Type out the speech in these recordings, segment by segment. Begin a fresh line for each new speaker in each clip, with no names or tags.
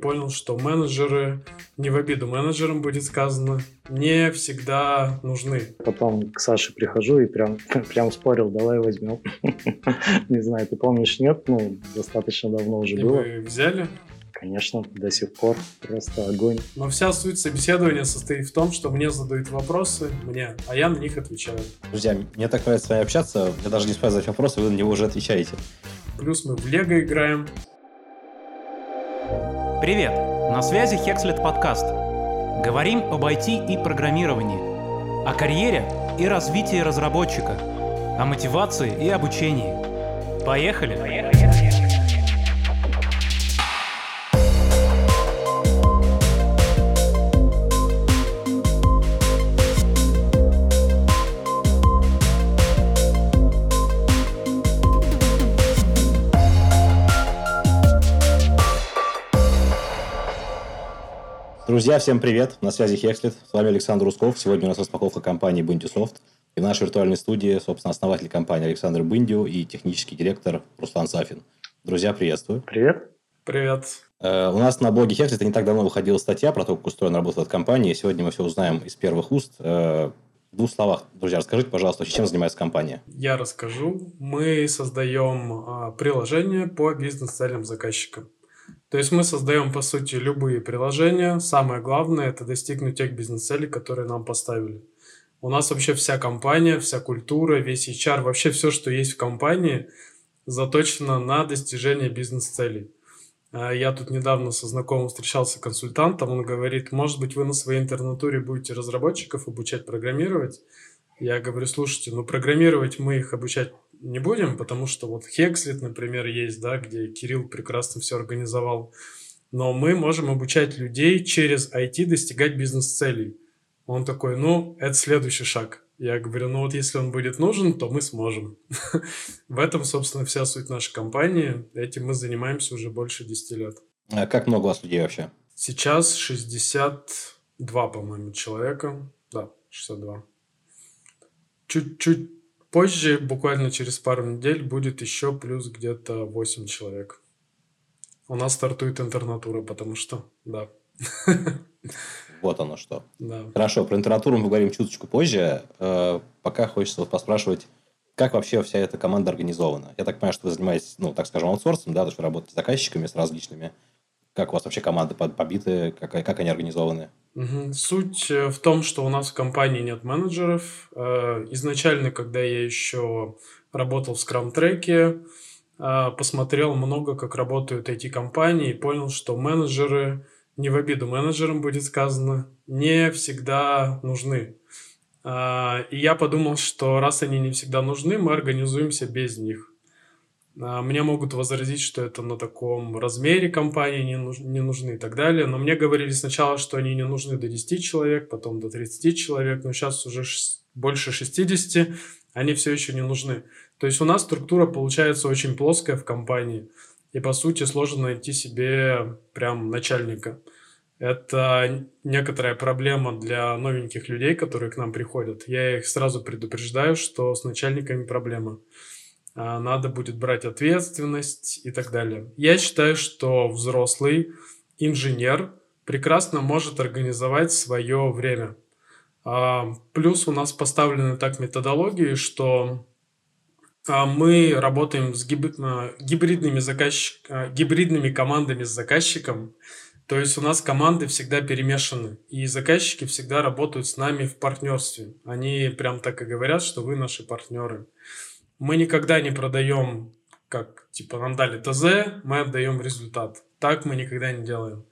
понял, что менеджеры, не в обиду менеджерам будет сказано, не всегда нужны.
Потом к Саше прихожу и прям, прям спорил, давай возьмем. Не знаю, ты помнишь, нет? Ну, достаточно давно уже было.
вы взяли?
Конечно, до сих пор просто огонь.
Но вся суть собеседования состоит в том, что мне задают вопросы, мне, а я на них отвечаю.
Друзья, мне так нравится с вами общаться, я даже не задать вопросы, вы на него уже отвечаете.
Плюс мы в Лего играем.
Привет! На связи Hexlet подкаст. Говорим об IT и программировании, о карьере и развитии разработчика, о мотивации и обучении. Поехали! Поехали!
Друзья, всем привет! На связи Хекслет. С вами Александр Русков. Сегодня у нас распаковка компании Bundysoft. И в нашей виртуальной студии, собственно, основатель компании Александр Бындио и технический директор Руслан Сафин. Друзья, приветствую.
Привет.
Привет.
Э, у нас на блоге Хекслет не так давно выходила статья про то, как устроена работа этой компании. Сегодня мы все узнаем из первых уст. Э, в двух словах, друзья, расскажите, пожалуйста, чем занимается компания?
Я расскажу. Мы создаем а, приложение по бизнес-целям заказчика. То есть мы создаем, по сути, любые приложения. Самое главное – это достигнуть тех бизнес-целей, которые нам поставили. У нас вообще вся компания, вся культура, весь HR, вообще все, что есть в компании, заточено на достижение бизнес-целей. А я тут недавно со знакомым встречался консультантом, он говорит, может быть, вы на своей интернатуре будете разработчиков обучать программировать. Я говорю, слушайте, ну программировать мы их обучать не будем, потому что вот Hexlet, например, есть, да, где Кирилл прекрасно все организовал. Но мы можем обучать людей через IT достигать бизнес-целей. Он такой, ну, это следующий шаг. Я говорю, ну вот если он будет нужен, то мы сможем. В этом, собственно, вся суть нашей компании. Этим мы занимаемся уже больше 10 лет.
А как много у вас людей вообще?
Сейчас 62, по-моему, человека. Да, 62. Чуть-чуть Позже, буквально через пару недель, будет еще плюс где-то 8 человек. У нас стартует интернатура, потому что, да.
Вот оно что.
Да.
Хорошо, про интернатуру мы поговорим чуточку позже. Э, пока хочется вот поспрашивать, как вообще вся эта команда организована? Я так понимаю, что вы занимаетесь, ну, так скажем, аутсорсом, да, то есть вы работаете с заказчиками, с различными. Как у вас вообще команды побиты, как, как они организованы?
Суть э, в том, что у нас в компании нет менеджеров. Э, изначально, когда я еще работал в Scrum-треке, э, посмотрел много, как работают эти компании, и понял, что менеджеры, не в обиду менеджерам будет сказано, не всегда нужны. И я подумал, что раз они не всегда нужны, мы организуемся без них. А, мне могут возразить, что это на таком размере компании не, нуж, не нужны и так далее. Но мне говорили сначала, что они не нужны до 10 человек, потом до 30 человек, но сейчас уже больше 60, они все еще не нужны. То есть у нас структура получается очень плоская в компании. И по сути сложно найти себе прям начальника. Это некоторая проблема для новеньких людей, которые к нам приходят. Я их сразу предупреждаю, что с начальниками проблема. А, надо будет брать ответственность и так далее. Я считаю, что взрослый инженер прекрасно может организовать свое время. А, плюс у нас поставлены так методологии, что а, мы работаем с гибридными, заказчик, гибридными командами с заказчиком. То есть у нас команды всегда перемешаны, и заказчики всегда работают с нами в партнерстве. Они прям так и говорят, что вы наши партнеры. Мы никогда не продаем, как, типа, нам дали ТЗ, мы отдаем результат. Так мы никогда не делаем.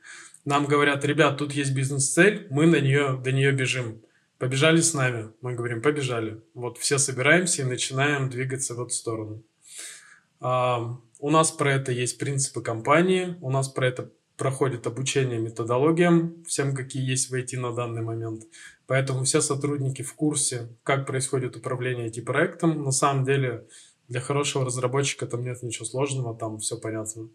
Нам говорят, ребят, тут есть бизнес-цель, мы на нее, до нее бежим. Побежали с нами. Мы говорим, побежали. Вот все собираемся и начинаем двигаться в эту сторону. А, у нас про это есть принципы компании, у нас про это проходит обучение методологиям, всем, какие есть в IT на данный момент. Поэтому все сотрудники в курсе, как происходит управление IT-проектом. На самом деле, для хорошего разработчика там нет ничего сложного, там все понятно.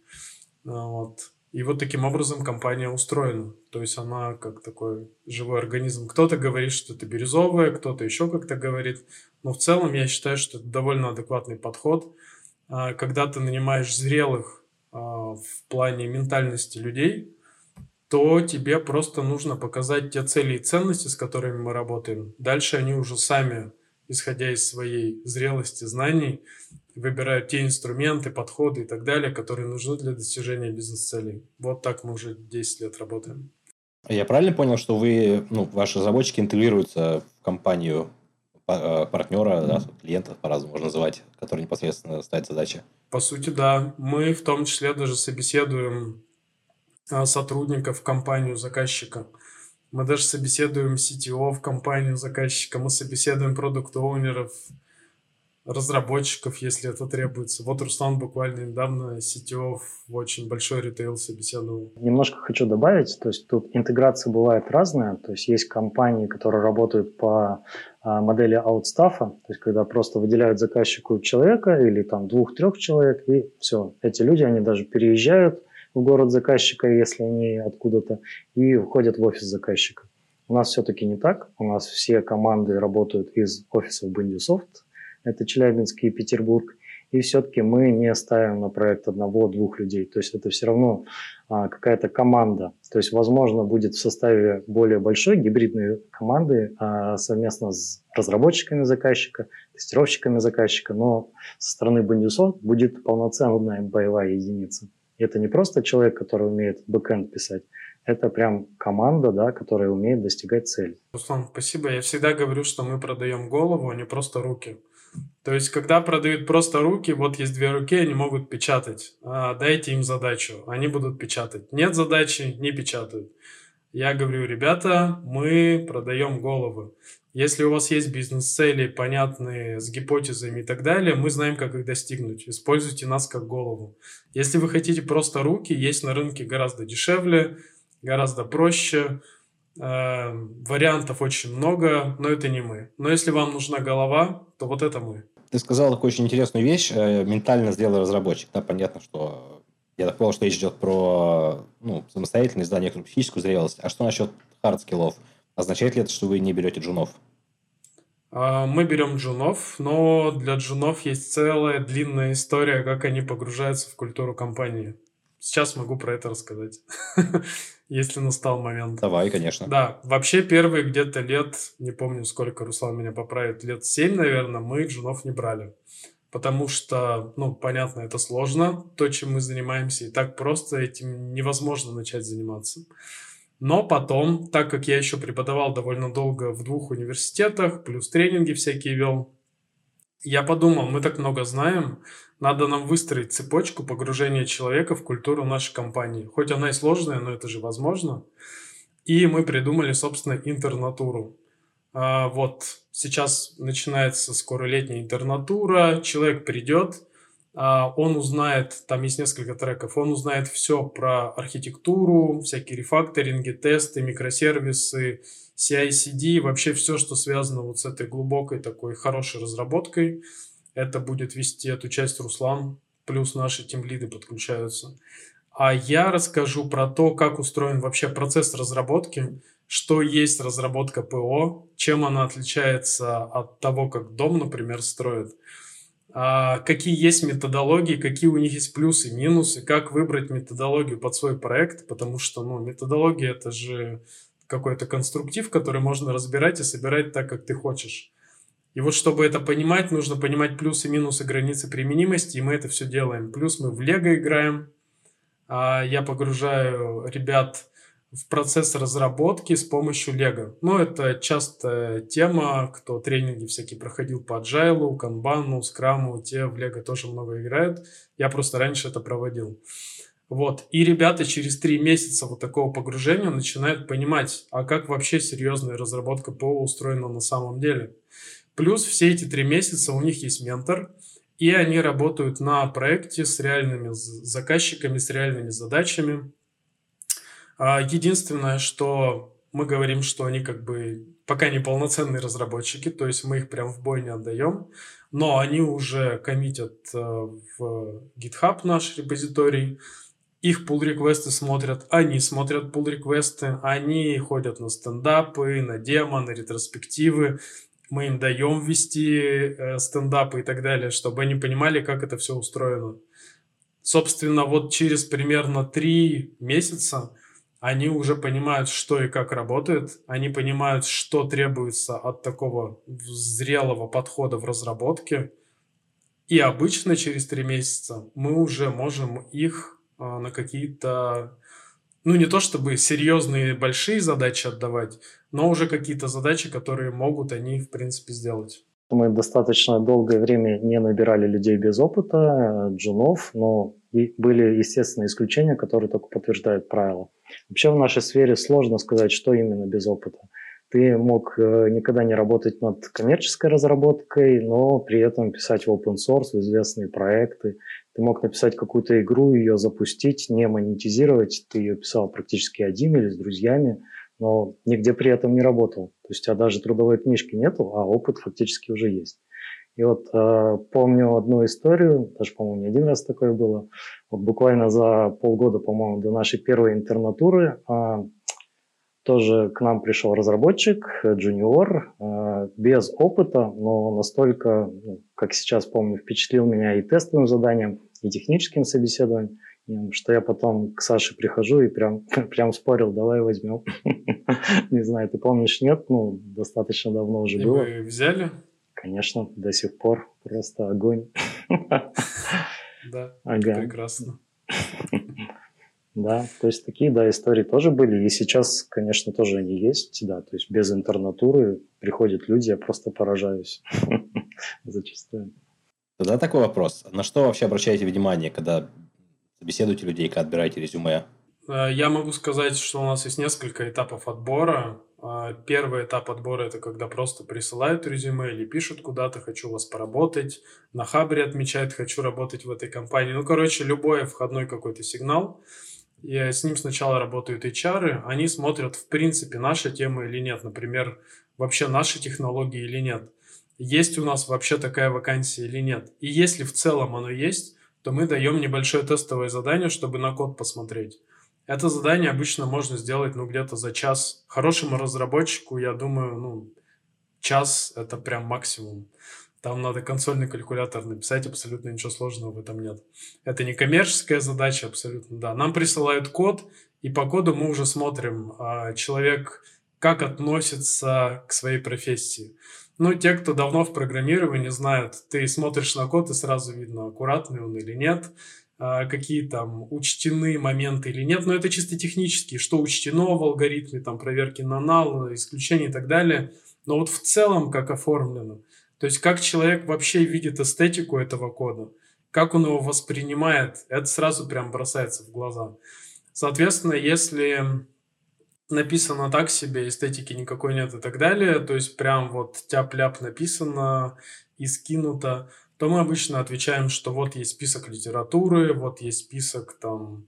А, вот. И вот таким образом компания устроена. То есть она как такой живой организм. Кто-то говорит, что это бирюзовая, кто-то еще как-то говорит. Но в целом я считаю, что это довольно адекватный подход. А, когда ты нанимаешь зрелых а, в плане ментальности людей, то тебе просто нужно показать те цели и ценности, с которыми мы работаем. Дальше они уже сами, исходя из своей зрелости, знаний, выбирают те инструменты, подходы и так далее, которые нужны для достижения бизнес-целей. Вот так мы уже 10 лет работаем.
Я правильно понял, что вы, ну, ваши разработчики интегрируются в компанию э, партнера, да, клиента, по-разному можно называть, который непосредственно ставит задачи?
По сути, да. Мы в том числе даже собеседуем сотрудников в компанию заказчика. Мы даже собеседуем CTO в компанию заказчика, мы собеседуем продукт-оунеров, разработчиков, если это требуется. Вот Руслан буквально недавно CTO в очень большой ритейл собеседовал.
Немножко хочу добавить, то есть тут интеграция бывает разная, то есть есть компании, которые работают по а, модели аутстафа, то есть когда просто выделяют заказчику человека или там двух-трех человек, и все, эти люди, они даже переезжают, в город заказчика, если они откуда-то, и входят в офис заказчика. У нас все-таки не так. У нас все команды работают из офисов Бендюсофт, это Челябинск и Петербург. И все-таки мы не ставим на проект одного-двух людей. То есть это все равно а, какая-то команда. То есть, возможно, будет в составе более большой гибридной команды а, совместно с разработчиками заказчика, тестировщиками заказчика, но со стороны Бендюсофт будет полноценная боевая единица. Это не просто человек, который умеет бэкэнд писать, это прям команда, да, которая умеет достигать цели.
Руслан, спасибо. Я всегда говорю, что мы продаем голову, а не просто руки. То есть, когда продают просто руки, вот есть две руки, они могут печатать. А, дайте им задачу, они будут печатать. Нет задачи, не печатают. Я говорю, ребята, мы продаем головы. Если у вас есть бизнес-цели, понятные, с гипотезами и так далее, мы знаем, как их достигнуть. Используйте нас как голову. Если вы хотите просто руки, есть на рынке гораздо дешевле, гораздо проще. Э, вариантов очень много, но это не мы. Но если вам нужна голова, то вот это мы.
Ты сказал такую очень интересную вещь, э, ментально зрелый разработчик. Да, понятно, что я так понял, что речь идет про ну, самостоятельность, да, некоторую психическую зрелость. А что насчет хард-скиллов? Означает ли это, что вы не берете джунов?
А, мы берем джунов, но для джунов есть целая длинная история, как они погружаются в культуру компании. Сейчас могу про это рассказать, если настал момент.
Давай, конечно.
Да, вообще первые где-то лет, не помню сколько, Руслан меня поправит, лет семь, наверное, мы джунов не брали. Потому что, ну, понятно, это сложно, то, чем мы занимаемся, и так просто этим невозможно начать заниматься. Но потом, так как я еще преподавал довольно долго в двух университетах, плюс тренинги всякие вел, я подумал, мы так много знаем, надо нам выстроить цепочку погружения человека в культуру нашей компании. Хоть она и сложная, но это же возможно. И мы придумали, собственно, интернатуру. А, вот сейчас начинается скоро летняя интернатура, человек придет, он узнает, там есть несколько треков, он узнает все про архитектуру, всякие рефакторинги, тесты, микросервисы, CI-CD, вообще все, что связано вот с этой глубокой такой хорошей разработкой. Это будет вести эту часть Руслан, плюс наши тимлиды подключаются. А я расскажу про то, как устроен вообще процесс разработки, что есть разработка ПО, чем она отличается от того, как дом, например, строят а, какие есть методологии, какие у них есть плюсы, минусы, как выбрать методологию под свой проект, потому что, ну, методология это же какой-то конструктив, который можно разбирать и собирать так, как ты хочешь. И вот чтобы это понимать, нужно понимать плюсы, минусы, границы применимости, и мы это все делаем. Плюс мы в Лего играем, а я погружаю ребят в процесс разработки с помощью Лего. Ну, это часто тема, кто тренинги всякие проходил по Agile, Kanban, Scrum, те в Лего тоже много играют. Я просто раньше это проводил. Вот. И ребята через три месяца вот такого погружения начинают понимать, а как вообще серьезная разработка ПО устроена на самом деле. Плюс все эти три месяца у них есть ментор, и они работают на проекте с реальными заказчиками, с реальными задачами. А, единственное, что мы говорим, что они как бы пока не полноценные разработчики, то есть мы их прям в бой не отдаем, но они уже коммитят э, в GitHub наш репозиторий, их pull реквесты смотрят, они смотрят pull реквесты они ходят на стендапы, на демо, на ретроспективы, мы им даем вести э, стендапы и так далее, чтобы они понимали, как это все устроено. Собственно, вот через примерно три месяца они уже понимают, что и как работает, они понимают, что требуется от такого зрелого подхода в разработке, и обычно через три месяца мы уже можем их а, на какие-то, ну не то чтобы серьезные большие задачи отдавать, но уже какие-то задачи, которые могут они в принципе сделать.
Мы достаточно долгое время не набирали людей без опыта, э, джунов, но были, естественно, исключения, которые только подтверждают правила. Вообще в нашей сфере сложно сказать, что именно без опыта. Ты мог э, никогда не работать над коммерческой разработкой, но при этом писать в open source, в известные проекты. Ты мог написать какую-то игру, ее запустить, не монетизировать. Ты ее писал практически один или с друзьями, но нигде при этом не работал. У тебя даже трудовой книжки нету, а опыт фактически уже есть. И вот э, помню одну историю, даже, по-моему, не один раз такое было. Вот буквально за полгода, по-моему, до нашей первой интернатуры э, тоже к нам пришел разработчик, джуниор, э, без опыта, но настолько, ну, как сейчас помню, впечатлил меня и тестовым заданием, и техническим собеседованием, что я потом к Саше прихожу и прям, прям спорил, давай возьмем. Не знаю, ты помнишь, нет? Ну, достаточно давно уже было.
вы взяли?
Конечно, до сих пор просто огонь.
Да, ага. прекрасно.
Да, то есть такие, да, истории тоже были. И сейчас, конечно, тоже они есть, да. То есть без интернатуры приходят люди, я просто поражаюсь зачастую.
Тогда такой вопрос. На что вообще обращаете внимание, когда собеседуете людей, когда отбираете резюме?
Э, я могу сказать, что у нас есть несколько этапов отбора. А, первый этап отбора – это когда просто присылают резюме или пишут куда-то «хочу вас поработать», на Хабре отмечают «хочу работать в этой компании». Ну, короче, любой входной какой-то сигнал. И с ним сначала работают HR, они смотрят, в принципе, наша тема или нет. Например, вообще наши технологии или нет. Есть у нас вообще такая вакансия или нет. И если в целом оно есть, то мы даем небольшое тестовое задание, чтобы на код посмотреть. Это задание обычно можно сделать, ну, где-то за час. Хорошему разработчику, я думаю, ну, час – это прям максимум. Там надо консольный калькулятор написать, абсолютно ничего сложного в этом нет. Это не коммерческая задача, абсолютно, да. Нам присылают код, и по коду мы уже смотрим, а человек как относится к своей профессии. Ну, те, кто давно в программировании, знают, ты смотришь на код, и сразу видно, аккуратный он или нет – а, какие там учтены моменты или нет, но это чисто технические, что учтено в алгоритме, там проверки на нал, исключения и так далее. Но вот в целом как оформлено, то есть как человек вообще видит эстетику этого кода, как он его воспринимает, это сразу прям бросается в глаза. Соответственно, если написано так себе, эстетики никакой нет и так далее, то есть прям вот тяп-ляп написано и скинуто, то мы обычно отвечаем, что вот есть список литературы, вот есть список там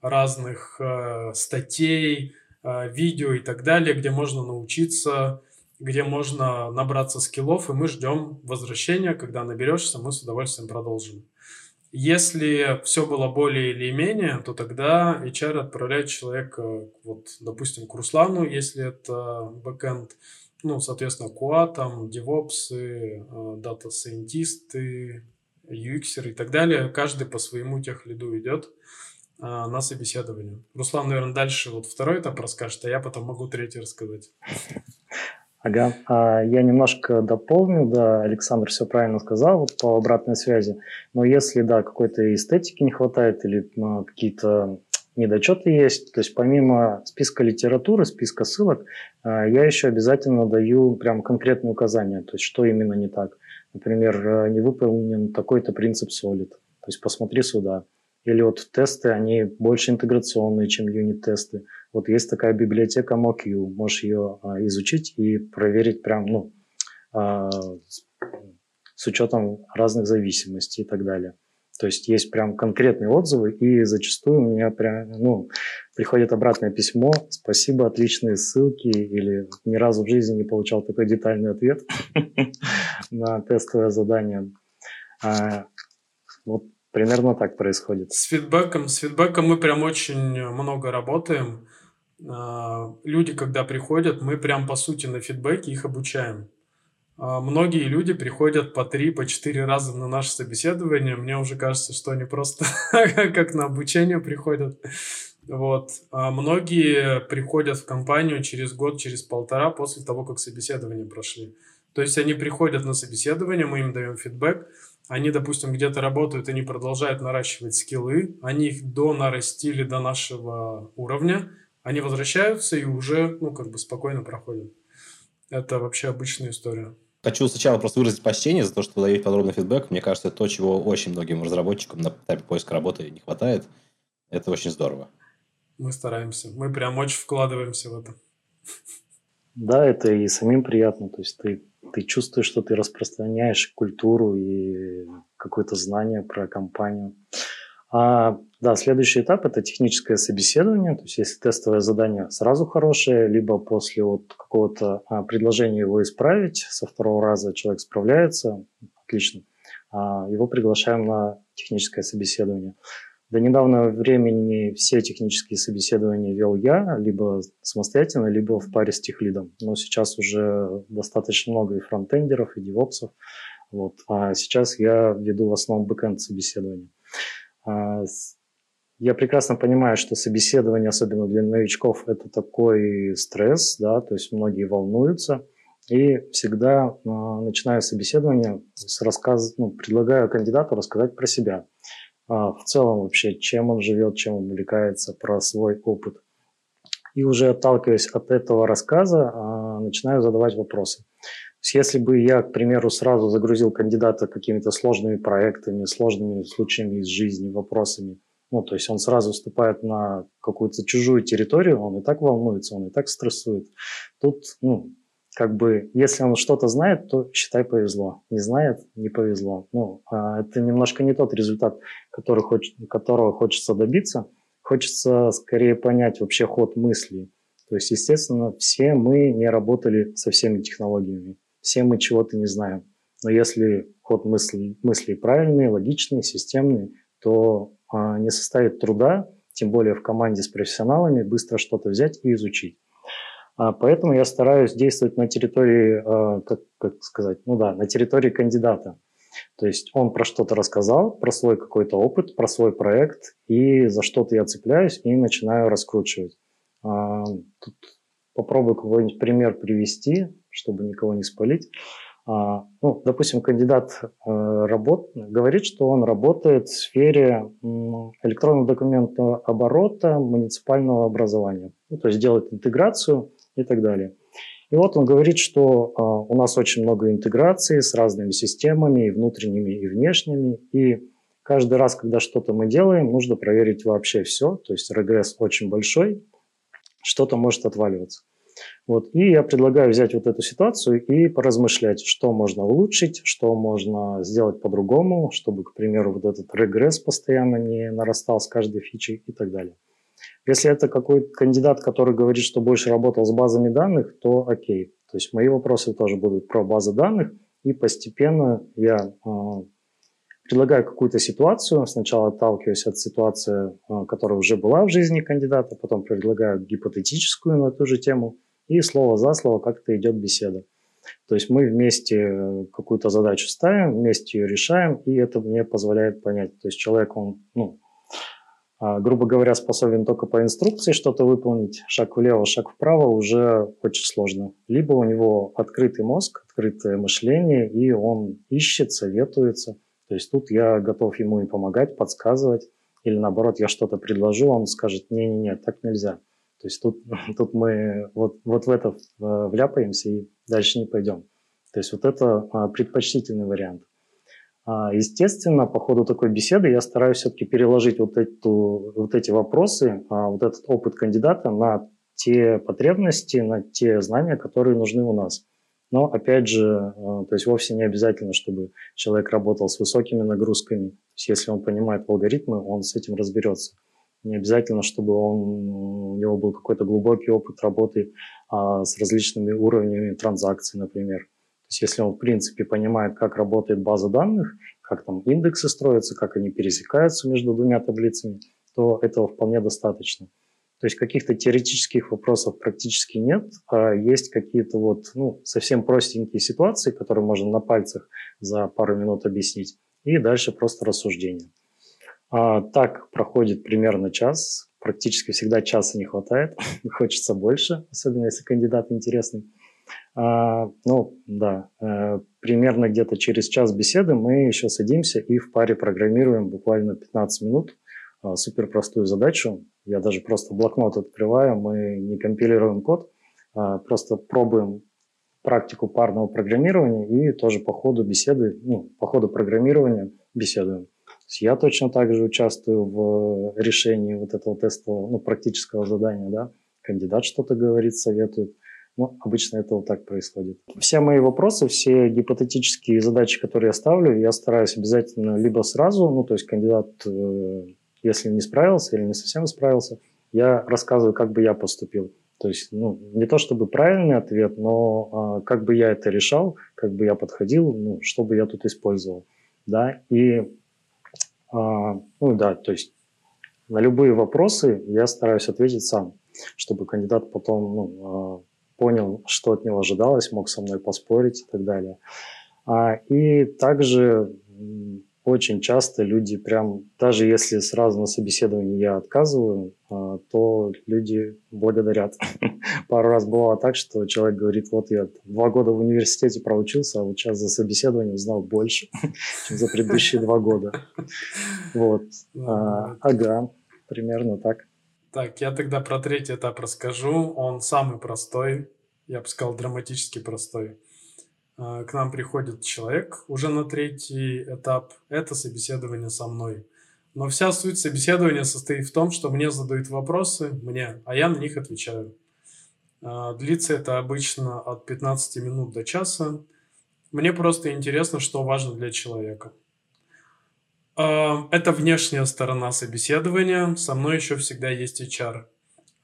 разных э, статей, э, видео и так далее, где можно научиться, где можно набраться скиллов, и мы ждем возвращения, когда наберешься, мы с удовольствием продолжим. Если все было более или менее, то тогда HR отправляет человека, вот, допустим, к Руслану, если это бэкэнд, ну, соответственно, QA, там, DevOps, дата-сайентисты, UX и так далее. Каждый по своему техлиду идет а, на собеседование. Руслан, наверное, дальше вот второй этап расскажет, а я потом могу третий рассказать.
Ага, а, я немножко дополню, да, Александр все правильно сказал вот, по обратной связи, но если, да, какой-то эстетики не хватает или ну, какие-то недочеты есть. То есть помимо списка литературы, списка ссылок, а, я еще обязательно даю прям конкретные указания, то есть что именно не так. Например, э, не выполнен такой-то принцип Solid, то есть посмотри сюда. Или вот тесты, они больше интеграционные, чем юнит-тесты. Вот есть такая библиотека MockU, можешь ее а, изучить и проверить прям, ну, а, с учетом разных зависимостей и так далее. То есть есть прям конкретные отзывы, и зачастую у меня прям, ну, приходит обратное письмо, спасибо, отличные ссылки, или ни разу в жизни не получал такой детальный ответ на тестовое задание. А, вот примерно так происходит.
С фидбэком, с фидбэком мы прям очень много работаем. А, люди, когда приходят, мы прям по сути на фидбэке их обучаем. А, многие люди приходят по три, по четыре раза на наше собеседование. Мне уже кажется, что они просто как на обучение приходят. Вот. А многие приходят в компанию через год, через полтора после того, как собеседование прошли. То есть они приходят на собеседование, мы им даем фидбэк, они, допустим, где-то работают, они продолжают наращивать скиллы, они их до нарастили до нашего уровня, они возвращаются и уже, ну, как бы спокойно проходят. Это вообще обычная история.
Хочу сначала просто выразить почтение за то, что вы даете подробный фидбэк. Мне кажется, это то, чего очень многим разработчикам на этапе поиска работы не хватает. Это очень здорово.
Мы стараемся. Мы прям очень вкладываемся в это.
Да, это и самим приятно. То есть ты, ты чувствуешь, что ты распространяешь культуру и какое-то знание про компанию. А, да, следующий этап – это техническое собеседование. То есть если тестовое задание сразу хорошее, либо после вот какого-то а, предложения его исправить, со второго раза человек справляется, отлично, а, его приглашаем на техническое собеседование. До недавнего времени все технические собеседования вел я, либо самостоятельно, либо в паре с техлидом. Но сейчас уже достаточно много и фронтендеров, и девопсов. Вот. А сейчас я веду в основном бэкэнд собеседования. А, я прекрасно понимаю, что собеседование, особенно для новичков, это такой стресс, да, то есть многие волнуются. И всегда начиная собеседование с рассказа, ну, предлагаю кандидату рассказать про себя. А, в целом вообще, чем он живет, чем он увлекается, про свой опыт. И уже отталкиваясь от этого рассказа, а, начинаю задавать вопросы. То есть если бы я, к примеру, сразу загрузил кандидата какими-то сложными проектами, сложными случаями из жизни, вопросами, ну, то есть он сразу вступает на какую-то чужую территорию, он и так волнуется, он и так стрессует. Тут, ну, как бы, если он что-то знает, то считай повезло. Не знает, не повезло. Ну, а это немножко не тот результат, который хоч, которого хочется добиться. Хочется скорее понять вообще ход мысли. То есть, естественно, все мы не работали со всеми технологиями. Все мы чего-то не знаем. Но если ход мысли, мыслей правильный, логичный, системный, то не составит труда, тем более в команде с профессионалами, быстро что-то взять и изучить. А, поэтому я стараюсь действовать на территории, а, как, как сказать, ну да, на территории кандидата. То есть он про что-то рассказал, про свой какой-то опыт, про свой проект, и за что-то я цепляюсь и начинаю раскручивать. А, тут попробую какой-нибудь пример привести, чтобы никого не спалить. Ну, допустим, кандидат э, работ, говорит, что он работает в сфере электронного документного оборота муниципального образования. Ну, то есть делает интеграцию и так далее. И вот он говорит, что э, у нас очень много интеграции с разными системами, и внутренними, и внешними. И каждый раз, когда что-то мы делаем, нужно проверить вообще все. То есть регресс очень большой, что-то может отваливаться. Вот. И я предлагаю взять вот эту ситуацию и поразмышлять, что можно улучшить, что можно сделать по-другому, чтобы, к примеру, вот этот регресс постоянно не нарастал с каждой фичей и так далее. Если это какой-то кандидат, который говорит, что больше работал с базами данных, то окей. То есть мои вопросы тоже будут про базы данных, и постепенно я э, предлагаю какую-то ситуацию, сначала отталкиваюсь от ситуации, э, которая уже была в жизни кандидата, потом предлагаю гипотетическую на ту же тему, и слово за слово как-то идет беседа. То есть мы вместе э, какую-то задачу ставим, вместе ее решаем, и это мне позволяет понять. То есть человек, он, ну, а, грубо говоря, способен только по инструкции что-то выполнить, шаг влево, шаг вправо уже очень сложно. Либо у него открытый мозг, открытое мышление, и он ищет, советуется. То есть тут я готов ему и помогать, подсказывать, или наоборот, я что-то предложу, он скажет, не-не-не, так нельзя. То есть тут, тут мы вот, вот в это э, вляпаемся и дальше не пойдем. То есть вот это а, предпочтительный вариант. А, естественно, по ходу такой беседы я стараюсь все-таки переложить вот, эту, вот эти вопросы, а, вот этот опыт кандидата на те потребности, на те знания, которые нужны у нас. Но, опять же, то есть вовсе не обязательно, чтобы человек работал с высокими нагрузками. То есть если он понимает алгоритмы, он с этим разберется. Не обязательно, чтобы он, у него был какой-то глубокий опыт работы а, с различными уровнями транзакций, например есть если он, в принципе, понимает, как работает база данных, как там индексы строятся, как они пересекаются между двумя таблицами, то этого вполне достаточно. То есть каких-то теоретических вопросов практически нет, а есть какие-то вот ну, совсем простенькие ситуации, которые можно на пальцах за пару минут объяснить, и дальше просто рассуждение. А, так проходит примерно час, практически всегда часа не хватает, хочется больше, особенно если кандидат интересный. А, ну, да, э, примерно где-то через час беседы мы еще садимся и в паре программируем буквально 15 минут а, супер простую задачу. Я даже просто блокнот открываю, мы не компилируем код, просто пробуем практику парного программирования и тоже по ходу беседы, ну, по ходу программирования беседуем. Я точно так же участвую в решении вот этого тестового, ну, практического задания, да. Кандидат что-то говорит, советует. Ну, обычно это вот так происходит. Все мои вопросы, все гипотетические задачи, которые я ставлю, я стараюсь обязательно либо сразу, ну, то есть кандидат, э, если не справился или не совсем справился, я рассказываю, как бы я поступил. То есть, ну, не то чтобы правильный ответ, но а, как бы я это решал, как бы я подходил, ну, что бы я тут использовал, да, и, а, ну, да, то есть на любые вопросы я стараюсь ответить сам, чтобы кандидат потом, ну, а, понял, что от него ожидалось, мог со мной поспорить и так далее. А, и также очень часто люди прям, даже если сразу на собеседовании я отказываю, а, то люди благодарят. Пару раз бывало так, что человек говорит, вот я два года в университете проучился, а вот сейчас за собеседование узнал больше, чем за предыдущие два года. Вот. А, ага, примерно так.
Так, я тогда про третий этап расскажу. Он самый простой, я бы сказал, драматически простой. А, к нам приходит человек уже на третий этап. Это собеседование со мной. Но вся суть собеседования состоит в том, что мне задают вопросы, мне, а я на них отвечаю. А, длится это обычно от 15 минут до часа. Мне просто интересно, что важно для человека. А, это внешняя сторона собеседования. Со мной еще всегда есть HR.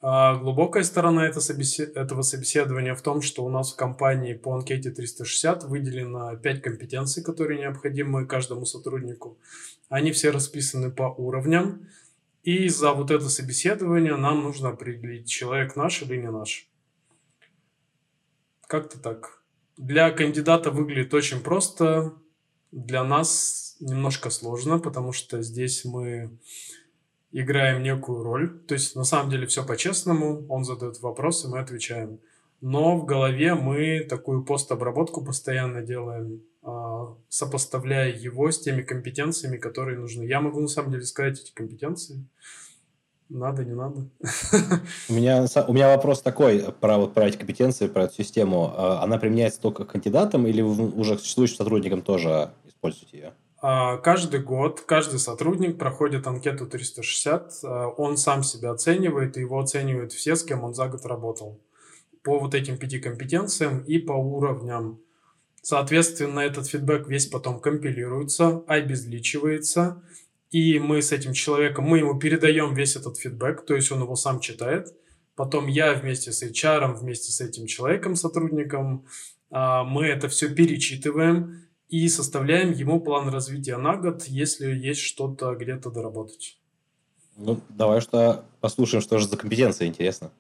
А глубокая сторона этого собеседования в том, что у нас в компании по анкете 360 выделено 5 компетенций, которые необходимы каждому сотруднику. Они все расписаны по уровням. И за вот это собеседование нам нужно определить, человек наш или не наш. Как-то так. Для кандидата выглядит очень просто. Для нас немножко сложно, потому что здесь мы играем некую роль. То есть на самом деле все по-честному, он задает вопросы, мы отвечаем. Но в голове мы такую постобработку постоянно делаем, а, сопоставляя его с теми компетенциями, которые нужны. Я могу на самом деле сказать эти компетенции. Надо, не надо.
У меня, у меня вопрос такой про, вот, про эти компетенции, про эту систему. А, она применяется только кандидатам или уже существующим сотрудникам тоже используете ее?
А, каждый год каждый сотрудник проходит анкету 360, а, он сам себя оценивает, и его оценивают все, с кем он за год работал, по вот этим пяти компетенциям и по уровням. Соответственно, этот фидбэк весь потом компилируется, обезличивается, и мы с этим человеком, мы ему передаем весь этот фидбэк, то есть он его сам читает. Потом я вместе с HR, вместе с этим человеком, сотрудником, а, мы это все перечитываем, и составляем ему план развития на год, если есть что-то где-то доработать.
Ну, давай что послушаем, что же за компетенции, интересно.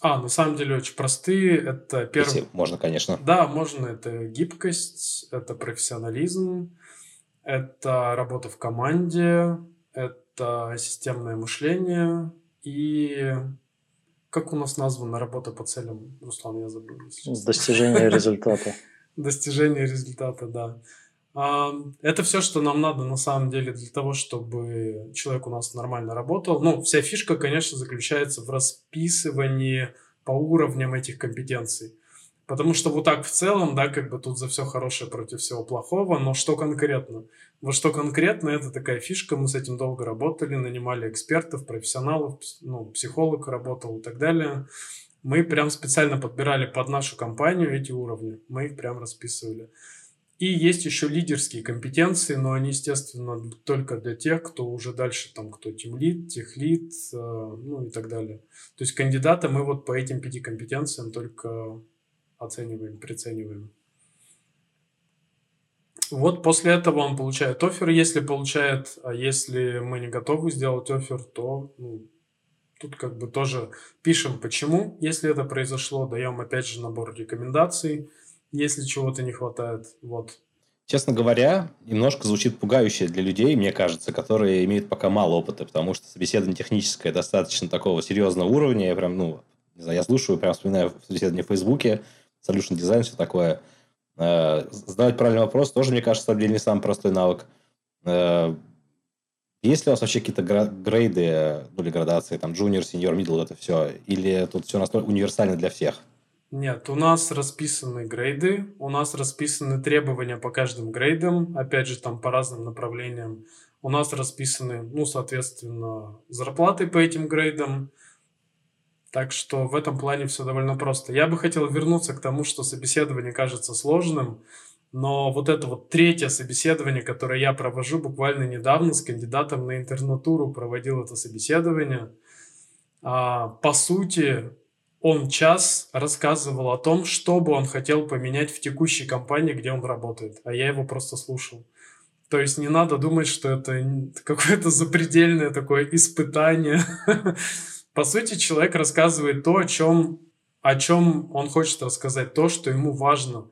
А, на самом деле очень простые. Это
первый... Если можно, конечно.
Да, можно. Это гибкость, это профессионализм, это работа в команде, это системное мышление и как у нас названа работа по целям, Руслан, я забыл.
Достижение результата
достижения результата, да. А, это все, что нам надо на самом деле для того, чтобы человек у нас нормально работал. Ну, вся фишка, конечно, заключается в расписывании по уровням этих компетенций. Потому что вот так в целом, да, как бы тут за все хорошее против всего плохого, но что конкретно? Вот что конкретно, это такая фишка, мы с этим долго работали, нанимали экспертов, профессионалов, ну, психолог работал и так далее. Мы прям специально подбирали под нашу компанию эти уровни. Мы их прям расписывали. И есть еще лидерские компетенции, но они, естественно, только для тех, кто уже дальше, там, кто тимлид, техлид, э, ну и так далее. То есть кандидата мы вот по этим пяти компетенциям только оцениваем, прицениваем. Вот после этого он получает офер, если получает, а если мы не готовы сделать офер, то ну, Тут как бы тоже пишем почему, если это произошло, даем опять же набор рекомендаций, если чего-то не хватает. Вот.
Честно говоря, немножко звучит пугающе для людей, мне кажется, которые имеют пока мало опыта, потому что собеседование техническое достаточно такого серьезного уровня. Я прям, ну, не знаю, я слушаю, прям вспоминаю собеседование в Фейсбуке, solution дизайн, все такое. Э, задавать правильный вопрос тоже, мне кажется, не самый простой навык. Есть ли у вас вообще какие-то грейды, ну, или градации, там, junior, senior, middle, это все? Или тут все настолько универсально для всех?
Нет, у нас расписаны грейды, у нас расписаны требования по каждым грейдам, опять же, там по разным направлениям. У нас расписаны, ну, соответственно, зарплаты по этим грейдам. Так что в этом плане все довольно просто. Я бы хотел вернуться к тому, что собеседование кажется сложным, но вот это вот третье собеседование, которое я провожу буквально недавно с кандидатом на интернатуру, проводил это собеседование. А, по сути, он час рассказывал о том, что бы он хотел поменять в текущей компании, где он работает, а я его просто слушал. То есть не надо думать, что это какое-то запредельное такое испытание. По сути, человек рассказывает то, о чем, о чем он хочет рассказать, то, что ему важно –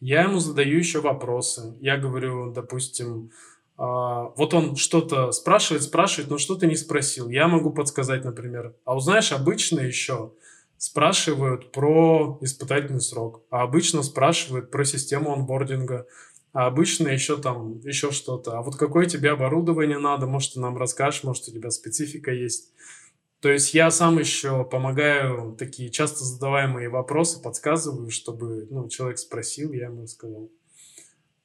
я ему задаю еще вопросы. Я говорю, допустим, а, вот он что-то спрашивает, спрашивает, но что-то не спросил. Я могу подсказать, например. А узнаешь, обычно еще спрашивают про испытательный срок, а обычно спрашивают про систему онбординга, а обычно еще там еще что-то. А вот какое тебе оборудование надо, может, ты нам расскажешь, может, у тебя специфика есть. То есть я сам еще помогаю такие часто задаваемые вопросы, подсказываю, чтобы ну, человек спросил, я ему сказал.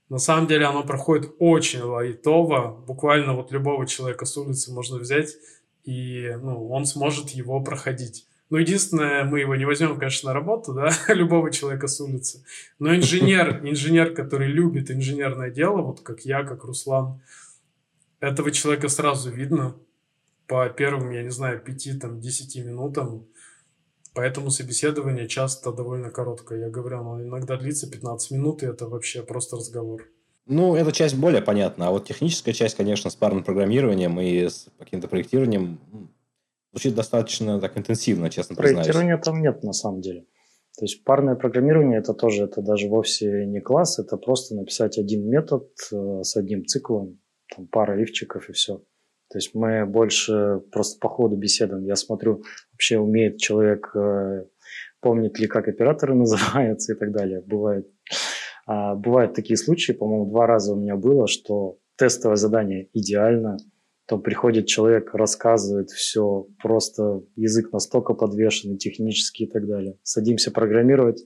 На самом деле оно проходит очень лайтово. Буквально вот любого человека с улицы можно взять, и ну, он сможет его проходить. Ну, единственное, мы его не возьмем, конечно, на работу, да, любого человека с улицы. Но инженер, инженер, который любит инженерное дело, вот как я, как Руслан, этого человека сразу видно, по первым, я не знаю, пяти, там, десяти минутам. Поэтому собеседование часто довольно короткое. Я говорю, оно иногда длится 15 минут, и это вообще просто разговор.
Ну, эта часть более понятна. А вот техническая часть, конечно, с парным программированием и с каким-то проектированием звучит достаточно так интенсивно, честно признаюсь.
Проектирования там нет, на самом деле. То есть парное программирование это тоже, это даже вовсе не класс, это просто написать один метод э, с одним циклом, там пара ивчиков и все. То есть мы больше просто по ходу беседуем. Я смотрю, вообще умеет человек, э, помнит ли, как операторы называются и так далее. Бывает, а, бывают такие случаи, по-моему, два раза у меня было, что тестовое задание идеально, то приходит человек, рассказывает все, просто язык настолько подвешенный, технический и так далее. Садимся программировать,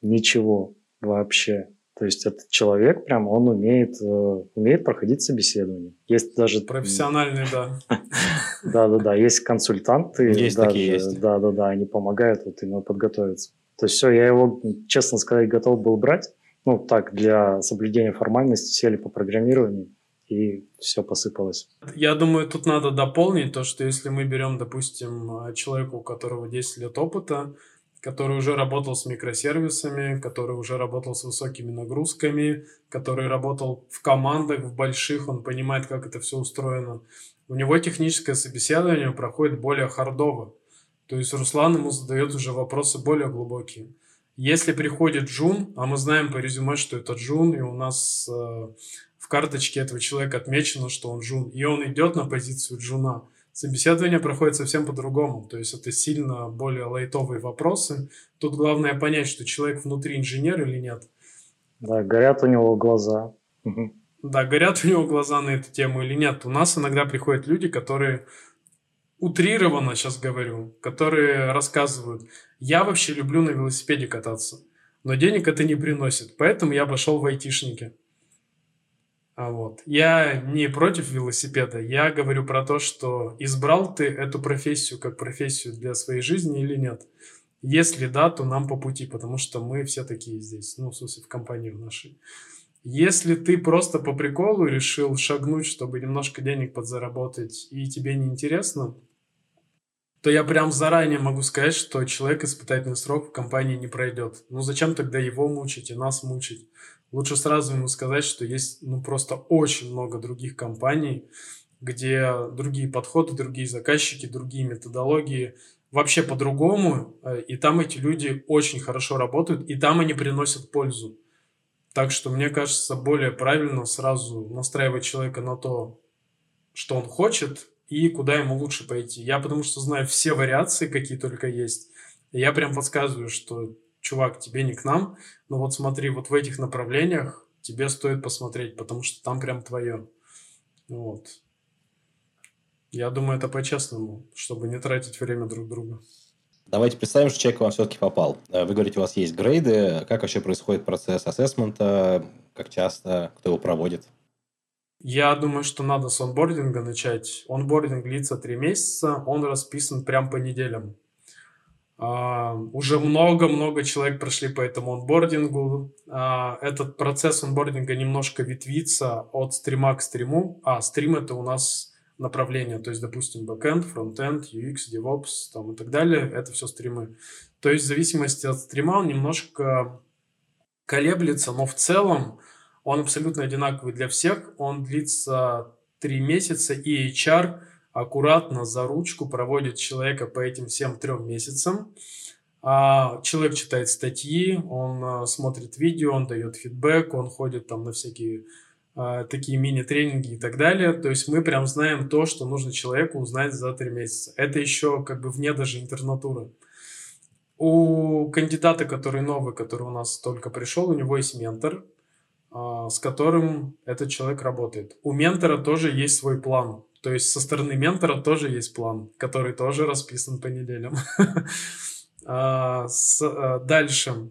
ничего вообще. То есть этот человек прям, он умеет, э, умеет проходить собеседование. Есть даже...
Профессиональный, да.
Да-да-да, есть консультанты.
Есть такие, есть.
Да-да-да, они помогают вот именно подготовиться. То есть все, я его, честно сказать, готов был брать. Ну, так, для соблюдения формальности сели по программированию и все посыпалось.
Я думаю, тут надо дополнить то, что если мы берем, допустим, человека, у которого 10 лет опыта, который уже работал с микросервисами, который уже работал с высокими нагрузками, который работал в командах, в больших, он понимает, как это все устроено. У него техническое собеседование проходит более хардово. То есть Руслан ему задает уже вопросы более глубокие. Если приходит Джун, а мы знаем по резюме, что это Джун, и у нас э, в карточке этого человека отмечено, что он Джун, и он идет на позицию Джуна, Собеседование проходит совсем по-другому, то есть это сильно более лайтовые вопросы. Тут главное понять, что человек внутри инженер или нет.
Да, горят у него глаза.
Да, горят у него глаза на эту тему или нет. У нас иногда приходят люди, которые утрированно сейчас говорю, которые рассказывают, я вообще люблю на велосипеде кататься, но денег это не приносит, поэтому я пошел в айтишники. А вот. Я не против велосипеда, я говорю про то, что избрал ты эту профессию как профессию для своей жизни или нет. Если да, то нам по пути, потому что мы все такие здесь, ну, в смысле, в компании в нашей. Если ты просто по приколу решил шагнуть, чтобы немножко денег подзаработать, и тебе не интересно, то я прям заранее могу сказать, что человек испытательный срок в компании не пройдет. Ну зачем тогда его мучить и нас мучить? Лучше сразу ему сказать, что есть ну, просто очень много других компаний, где другие подходы, другие заказчики, другие методологии, вообще по-другому, э, и там эти люди очень хорошо работают, и там они приносят пользу. Так что, мне кажется, более правильно сразу настраивать человека на то, что он хочет и куда ему лучше пойти. Я потому что знаю все вариации, какие только есть. И я прям подсказываю, что, чувак, тебе не к нам, но вот смотри, вот в этих направлениях тебе стоит посмотреть, потому что там прям твое. Вот. Я думаю, это по-честному, чтобы не тратить время друг друга.
Давайте представим, что человек к вам все-таки попал. Э, вы говорите, у вас есть грейды. Как вообще происходит процесс ассессмента? Как часто? Кто его проводит?
Я думаю, что надо с онбординга начать. Онбординг длится три месяца, он расписан прям по неделям. Uh, уже много-много человек прошли по этому онбордингу. Uh, этот процесс онбординга немножко ветвится от стрима к стриму. А, стрим это у нас направления, то есть, допустим, backend, frontend, UX, DevOps там, и так далее, это все стримы. То есть, в зависимости от стрима он немножко колеблется, но в целом он абсолютно одинаковый для всех, он длится три месяца, и HR аккуратно за ручку проводит человека по этим всем трем месяцам. А человек читает статьи, он а, смотрит видео, он дает фидбэк, он ходит там на всякие а, такие мини-тренинги и так далее. То есть мы прям знаем то, что нужно человеку узнать за три месяца. Это еще как бы вне даже интернатуры. У кандидата, который новый, который у нас только пришел, у него есть ментор, а, с которым этот человек работает. У ментора тоже есть свой план. То есть со стороны ментора тоже есть план, который тоже расписан по неделям. А, дальше.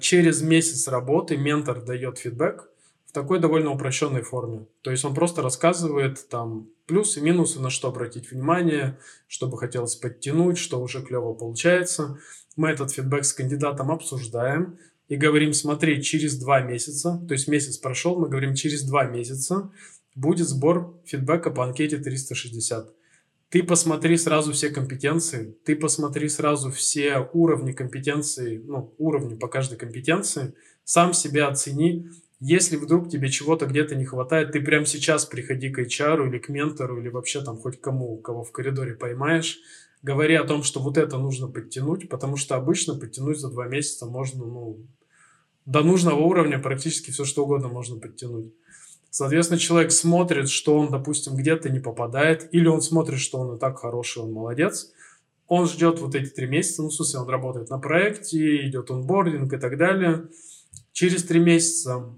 Через месяц работы ментор дает фидбэк, такой довольно упрощенной форме. То есть он просто рассказывает там плюсы, минусы, на что обратить внимание, что бы хотелось подтянуть, что уже клево получается. Мы этот фидбэк с кандидатом обсуждаем и говорим, смотри, через два месяца, то есть месяц прошел, мы говорим, через два месяца будет сбор фидбэка по анкете 360. Ты посмотри сразу все компетенции, ты посмотри сразу все уровни компетенции, ну, уровни по каждой компетенции, сам себя оцени, если вдруг тебе чего-то где-то не хватает, ты прямо сейчас приходи к HR или к ментору, или вообще там хоть кому, кого в коридоре поймаешь, говори о том, что вот это нужно подтянуть, потому что обычно подтянуть за два месяца можно, ну, до нужного уровня практически все что угодно можно подтянуть. Соответственно, человек смотрит, что он, допустим, где-то не попадает, или он смотрит, что он и так хороший, он молодец. Он ждет вот эти три месяца, ну, в смысле, он работает на проекте, идет онбординг и так далее. Через три месяца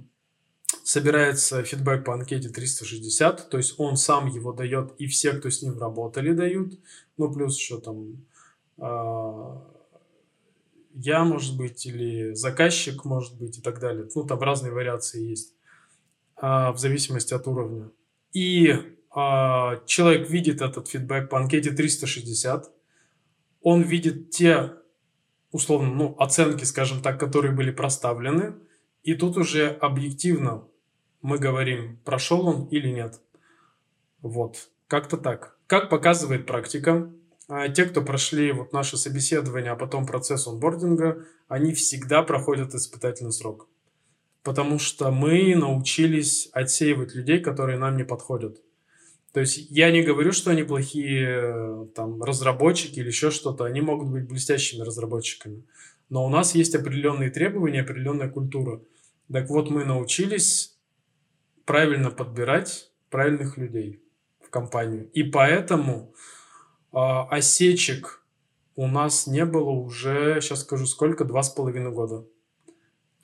собирается фидбэк по анкете 360, то есть он сам его дает, и все, кто с ним работали, дают. Ну, плюс еще там э, я, может быть, или заказчик, может быть, и так далее. Ну, там разные вариации есть в зависимости от уровня. И э, человек видит этот фидбэк по анкете 360, он видит те, условно, ну, оценки, скажем так, которые были проставлены, и тут уже объективно мы говорим, прошел он или нет. Вот, как-то так. Как показывает практика, а, те, кто прошли вот наше собеседование, а потом процесс онбординга, они всегда проходят испытательный срок. Потому что мы научились отсеивать людей, которые нам не подходят. То есть я не говорю, что они плохие там, разработчики или еще что-то. Они могут быть блестящими разработчиками. Но у нас есть определенные требования, определенная культура. Так вот, мы научились правильно подбирать правильных людей в компанию. И поэтому э, осечек у нас не было уже, сейчас скажу сколько, два с половиной года.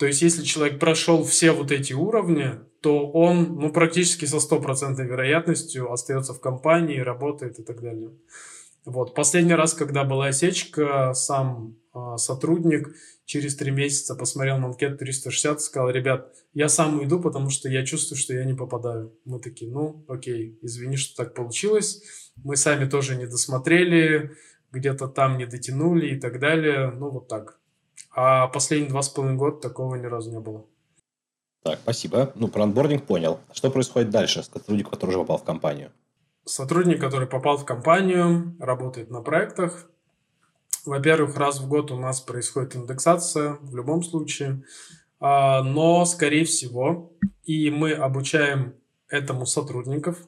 То есть, если человек прошел все вот эти уровни, то он ну, практически со стопроцентной вероятностью остается в компании, работает и так далее. Вот. Последний раз, когда была осечка, сам э, сотрудник через три месяца посмотрел на анкету 360 и сказал, ребят, я сам уйду, потому что я чувствую, что я не попадаю. Мы такие, ну, окей, извини, что так получилось. Мы сами тоже не досмотрели, где-то там не дотянули и так далее. Ну, вот так. А последние два с половиной года такого ни разу не было.
Так, спасибо. Ну, про анбординг понял. Что происходит дальше с сотрудником, который уже попал в компанию?
Сотрудник, который попал в компанию, работает на проектах, во-первых, раз в год у нас происходит индексация в любом случае, а, но, скорее всего, и мы обучаем этому сотрудников,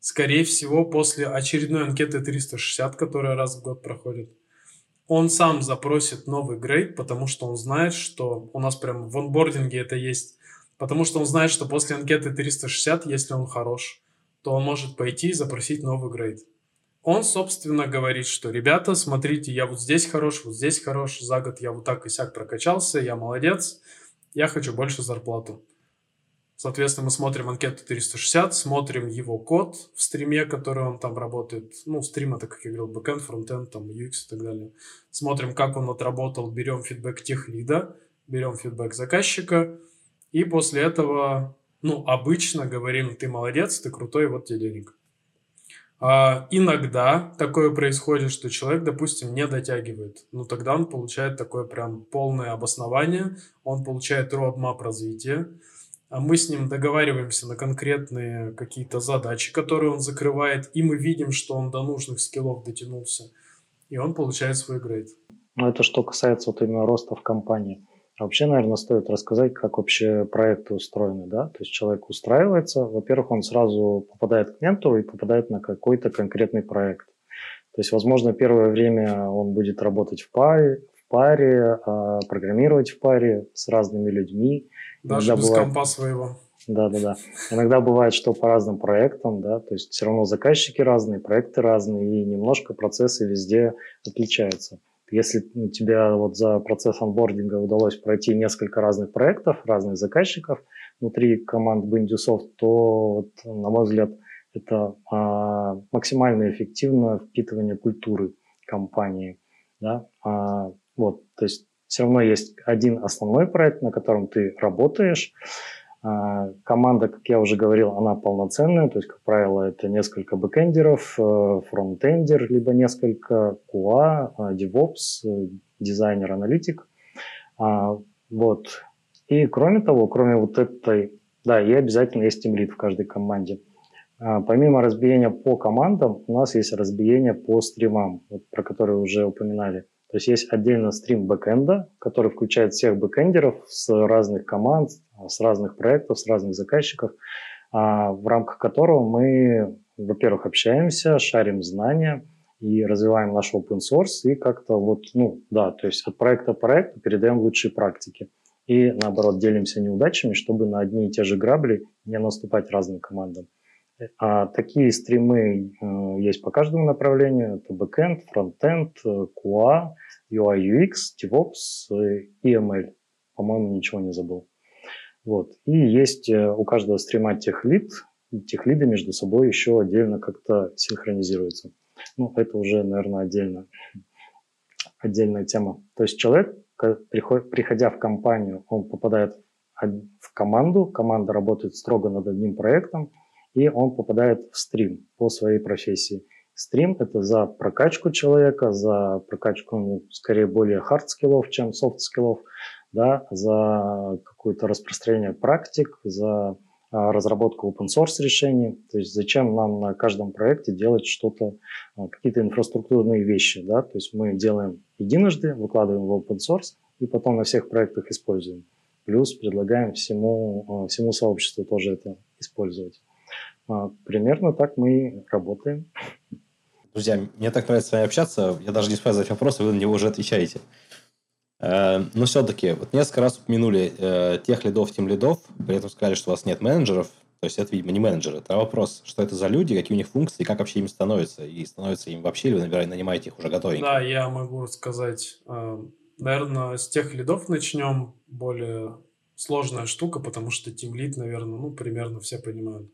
скорее всего, после очередной анкеты 360, которая раз в год проходит, он сам запросит новый грейд, потому что он знает, что у нас прям в онбординге это есть Потому что он знает, что после анкеты 360, если он хорош, то он может пойти и запросить новый грейд. Он, собственно, говорит, что, ребята, смотрите, я вот здесь хорош, вот здесь хорош, за год я вот так и сяк прокачался, я молодец, я хочу больше зарплату. Соответственно, мы смотрим анкету 360, смотрим его код в стриме, который он там работает. Ну, стрим это, как я говорил, бэкэнд, фронтенд, там, UX и так далее. Смотрим, как он отработал, берем фидбэк тех лида, берем фидбэк заказчика, и после этого, ну, обычно говорим, ты молодец, ты крутой, вот тебе денег. А, иногда такое происходит, что человек, допустим, не дотягивает. Ну, тогда он получает такое прям полное обоснование, он получает roadmap развития, мы с ним договариваемся на конкретные какие-то задачи, которые он закрывает, и мы видим, что он до нужных скиллов дотянулся, и он получает свой грейд.
Ну, это что касается вот именно роста в компании. А вообще, наверное, стоит рассказать, как вообще проекты устроены, да? То есть человек устраивается, во-первых, он сразу попадает к ментору и попадает на какой-то конкретный проект. То есть, возможно, первое время он будет работать в паре, в паре, а, программировать в паре с разными людьми.
Даже Иногда без бывает... компа своего.
Да, да, да. Иногда бывает, что по разным проектам, да, то есть все равно заказчики разные, проекты разные, и немножко процессы везде отличаются. Если у тебя вот за процесс онбординга удалось пройти несколько разных проектов, разных заказчиков внутри команд Bindussoft, то, вот, на мой взгляд, это а, максимально эффективное впитывание культуры компании. Да? А, вот, то есть все равно есть один основной проект, на котором ты работаешь, а, команда, как я уже говорил, она полноценная, то есть, как правило, это несколько бэкэндеров, э, фронтендер, либо несколько QA, э, DevOps, э, дизайнер, аналитик. А, вот. И кроме того, кроме вот этой, да, и обязательно есть тимлит в каждой команде. А, помимо разбиения по командам, у нас есть разбиение по стримам, вот, про которые уже упоминали. То есть есть отдельно стрим бэкэнда, который включает всех бэкэндеров с разных команд, с разных проектов, с разных заказчиков, а, в рамках которого мы, во-первых, общаемся, шарим знания и развиваем наш open source и как-то вот, ну, да, то есть от проекта к проекту передаем лучшие практики. И наоборот, делимся неудачами, чтобы на одни и те же грабли не наступать разным командам. А такие стримы э, есть по каждому направлению. Это backend, frontend, QA, UI, UX, DevOps и ML. По-моему, ничего не забыл. Вот. И есть э, у каждого стрима техлид. Техлиды между собой еще отдельно как-то синхронизируются. Ну, это уже, наверное, отдельно, отдельная тема. То есть человек, приходя в компанию, он попадает в команду, команда работает строго над одним проектом, и он попадает в стрим по своей профессии. Стрим – это за прокачку человека, за прокачку, ну, скорее, более хард-скиллов, чем софт-скиллов, да, за какое-то распространение практик, за а, разработку open-source решений. То есть зачем нам на каждом проекте делать что-то, а, какие-то инфраструктурные вещи. Да? То есть мы делаем единожды, выкладываем в open-source и потом на всех проектах используем. Плюс предлагаем всему, а, всему сообществу тоже это использовать. А, примерно так мы работаем.
Друзья, мне так нравится с вами общаться. Я даже не успеваю задать вопрос, вы на него уже отвечаете. Э, но все-таки, вот несколько раз упомянули э, тех лидов, тем лидов, при этом сказали, что у вас нет менеджеров. То есть это, видимо, не менеджеры. Это вопрос, что это за люди, какие у них функции, как вообще им становится. И становится им вообще, или вы нанимаете их уже готовеньких?
Да, я могу сказать. Э, наверное, с тех лидов начнем. Более сложная штука, потому что Team Lead, наверное, ну, примерно все понимают.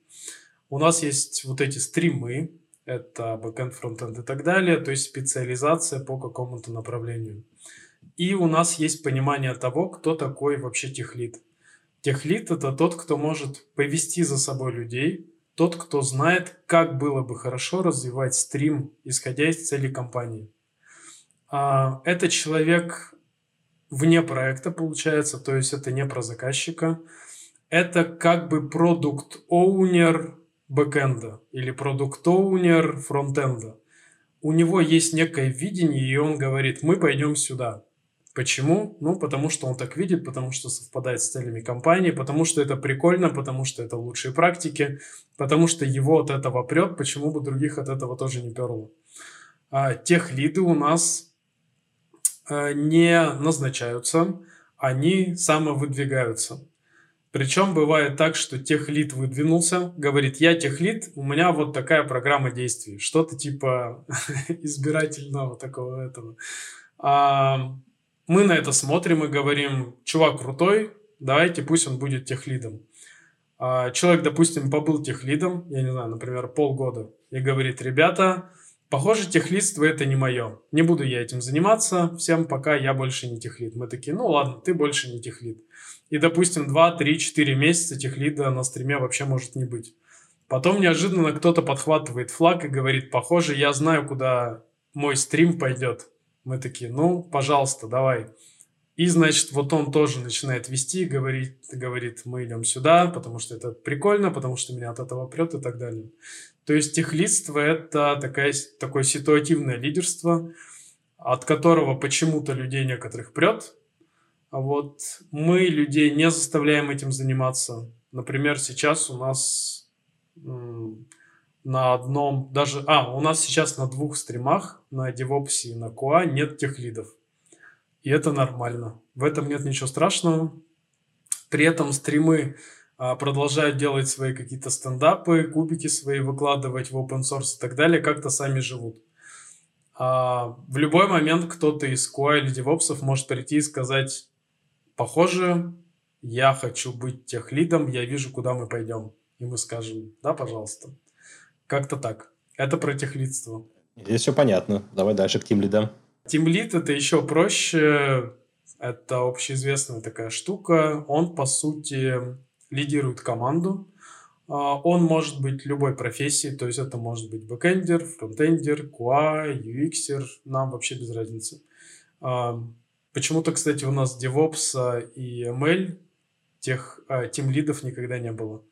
У нас есть вот эти стримы, это backend, frontend и так далее, то есть специализация по какому-то направлению. И у нас есть понимание того, кто такой вообще техлит. Техлит – это тот, кто может повести за собой людей, тот, кто знает, как было бы хорошо развивать стрим, исходя из целей компании. А, это человек вне проекта, получается, то есть это не про заказчика. Это как бы продукт-оунер бэкэнда или продукт-оунер фронтенда. У него есть некое видение, и он говорит, мы пойдем сюда. Почему? Ну, потому что он так видит, потому что совпадает с целями компании, потому что это прикольно, потому что это лучшие практики, потому что его от этого прет, почему бы других от этого тоже не перло. А, тех лиды у нас а, не назначаются, они самовыдвигаются. Причем бывает так, что техлит выдвинулся, говорит, я техлит, у меня вот такая программа действий. Что-то типа избирательного такого этого. А мы на это смотрим и говорим, чувак крутой, давайте пусть он будет техлидом. А человек, допустим, побыл техлидом, я не знаю, например, полгода, и говорит, ребята, похоже, техлидство это не мое. Не буду я этим заниматься, всем пока я больше не техлид. Мы такие, ну ладно, ты больше не техлид. И, допустим, 2, 3, 4 месяца техлида на стриме вообще может не быть. Потом неожиданно кто-то подхватывает флаг и говорит, похоже, я знаю, куда мой стрим пойдет. Мы такие, ну, пожалуйста, давай. И, значит, вот он тоже начинает вести, говорит, говорит, мы идем сюда, потому что это прикольно, потому что меня от этого прет и так далее. То есть техлидство – это такая, такое ситуативное лидерство, от которого почему-то людей некоторых прет, а вот мы людей не заставляем этим заниматься. Например, сейчас у нас на одном, даже, а, у нас сейчас на двух стримах, на DevOps и на QA нет тех лидов. И это нормально. В этом нет ничего страшного. При этом стримы а, продолжают делать свои какие-то стендапы, кубики свои выкладывать в open source и так далее, как-то сами живут. А, в любой момент кто-то из QA или DevOps может прийти и сказать, похоже, я хочу быть техлидом, я вижу, куда мы пойдем. И мы скажем, да, пожалуйста. Как-то так. Это про техлидство.
Здесь все понятно. Давай дальше к
тимлидам. Тимлид это еще проще. Это общеизвестная такая штука. Он, по сути, лидирует команду. А, он может быть любой профессии, то есть это может быть бэкэндер, фронтендер, QA, UX, нам вообще без разницы. А, Почему-то, кстати, у нас DevOps и ML тех а, тим лидов никогда не было.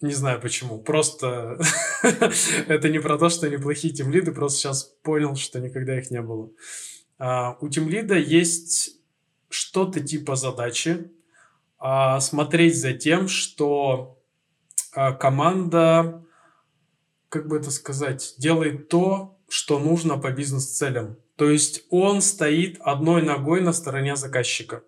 Не знаю почему. Просто это не про то, что они плохие тим лиды, просто сейчас понял, что никогда их не было. А, у тим лида есть что-то типа задачи а, смотреть за тем, что а, команда, как бы это сказать, делает то, что нужно по бизнес-целям. То есть он стоит одной ногой на стороне заказчика.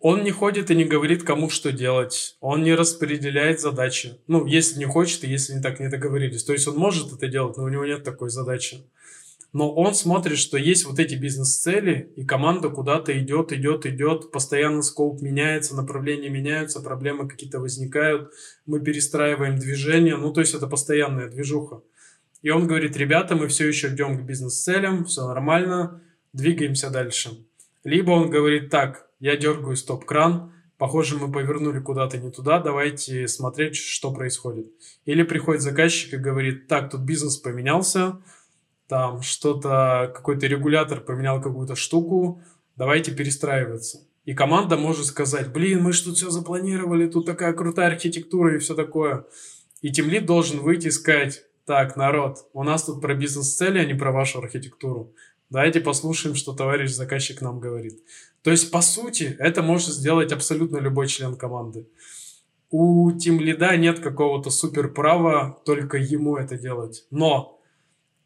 Он не ходит и не говорит, кому что делать. Он не распределяет задачи. Ну, если не хочет, и если не так не договорились. То есть он может это делать, но у него нет такой задачи. Но он смотрит, что есть вот эти бизнес-цели, и команда куда-то идет, идет, идет, постоянно скоп меняется, направления меняются, проблемы какие-то возникают, мы перестраиваем движение, ну, то есть это постоянная движуха. И он говорит, ребята, мы все еще идем к бизнес-целям, все нормально, двигаемся дальше. Либо он говорит, так, я дергаю стоп-кран, похоже, мы повернули куда-то не туда, давайте смотреть, что происходит. Или приходит заказчик и говорит, так, тут бизнес поменялся, там что-то, какой-то регулятор поменял какую-то штуку, давайте перестраиваться. И команда может сказать, блин, мы же тут все запланировали, тут такая крутая архитектура и все такое. И тимлит должен выйти и сказать, так, народ, у нас тут про бизнес-цели, а не про вашу архитектуру. Давайте послушаем, что товарищ заказчик нам говорит. То есть, по сути, это может сделать абсолютно любой член команды. У Тим Лида нет какого-то супер права только ему это делать. Но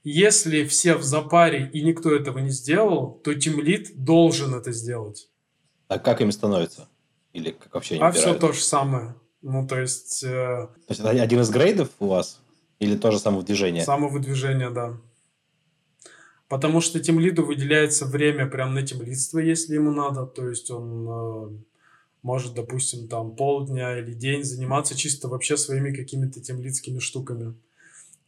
если все в запаре и никто этого не сделал, то Тим Лид должен это сделать.
А как им становится? Или как вообще не
А все то же самое. Ну, то есть... Э...
То есть это один из грейдов у вас? Или тоже самовыдвижение?
Самовыдвижение, да. Потому что тем лиду выделяется время прям на темлидство, если ему надо. То есть он э, может, допустим, там полдня или день заниматься чисто вообще своими какими-то темлидскими штуками.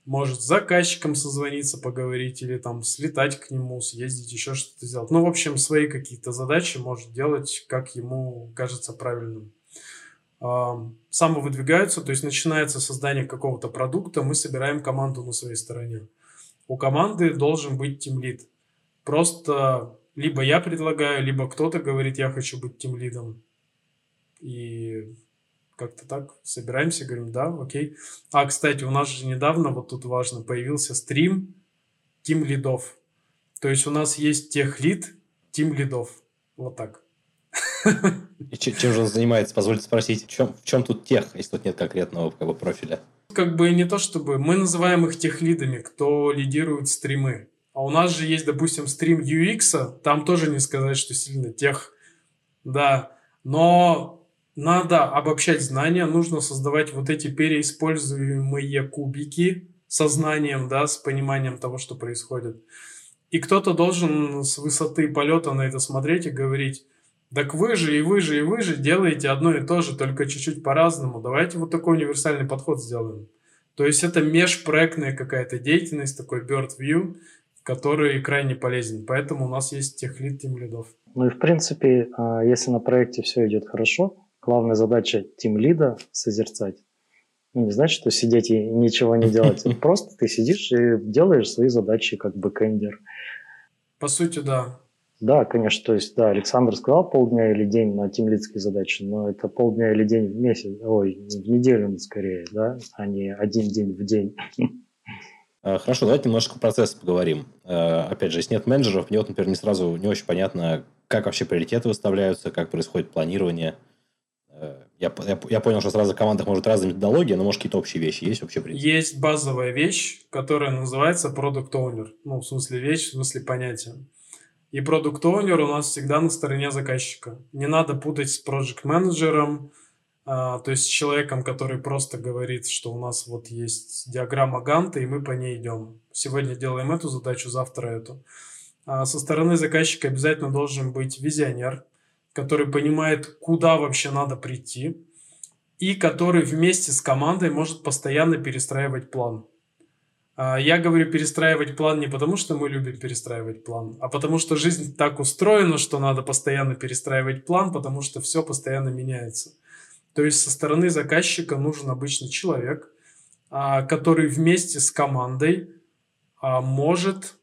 Может с заказчиком созвониться, поговорить или там слетать к нему, съездить, еще что-то сделать. Ну, в общем, свои какие-то задачи может делать, как ему кажется правильным самовыдвигаются, то есть начинается создание какого-то продукта, мы собираем команду на своей стороне. У команды должен быть тимлид. Просто либо я предлагаю, либо кто-то говорит, я хочу быть тимлидом. И как-то так собираемся, говорим, да, окей. А, кстати, у нас же недавно, вот тут важно, появился стрим тим лидов. То есть у нас есть тех лид, тим лидов. Вот так.
И чем же он занимается? Позвольте спросить, в чем, в чем тут тех, если тут нет конкретного как бы, профиля?
Как бы не то чтобы... Мы называем их тех лидами, кто лидирует стримы. А у нас же есть, допустим, стрим UX, там тоже не сказать, что сильно тех, да. Но надо обобщать знания, нужно создавать вот эти переиспользуемые кубики сознанием, да, с пониманием того, что происходит. И кто-то должен с высоты полета на это смотреть и говорить, так вы же и вы же и вы же делаете одно и то же, только чуть-чуть по-разному. Давайте вот такой универсальный подход сделаем. То есть это межпроектная какая-то деятельность, такой bird view, который крайне полезен. Поэтому у нас есть техлид тимлидов.
Ну и в принципе, а, если на проекте все идет хорошо, главная задача тимлида созерцать. Ну, не значит, что сидеть и ничего не делать. Просто ты сидишь и делаешь свои задачи как бэкэндер.
По сути, да.
Да, конечно, то есть, да, Александр сказал полдня или день на тимлидские задачи, но это полдня или день в месяц, ой, в неделю скорее, да, а не один день в день.
А, хорошо, давайте немножко про процесс поговорим. А, опять же, если нет менеджеров, мне вот, например, не сразу не очень понятно, как вообще приоритеты выставляются, как происходит планирование. А, я, я, я понял, что сразу в командах может разные методологии, но может какие-то общие вещи есть вообще принципы?
Есть базовая вещь, которая называется Product Owner. Ну, в смысле вещь, в смысле понятия. И продукт оунер у нас всегда на стороне заказчика. Не надо путать с project менеджером а, то есть с человеком, который просто говорит, что у нас вот есть диаграмма Ганта, и мы по ней идем. Сегодня делаем эту задачу, завтра эту. А со стороны заказчика обязательно должен быть визионер, который понимает, куда вообще надо прийти, и который вместе с командой может постоянно перестраивать план. А, я говорю перестраивать план не потому, что мы любим перестраивать план, а потому что жизнь так устроена, что надо постоянно перестраивать план, потому что все постоянно меняется. То есть со стороны заказчика нужен обычный человек, а, который вместе с командой а, может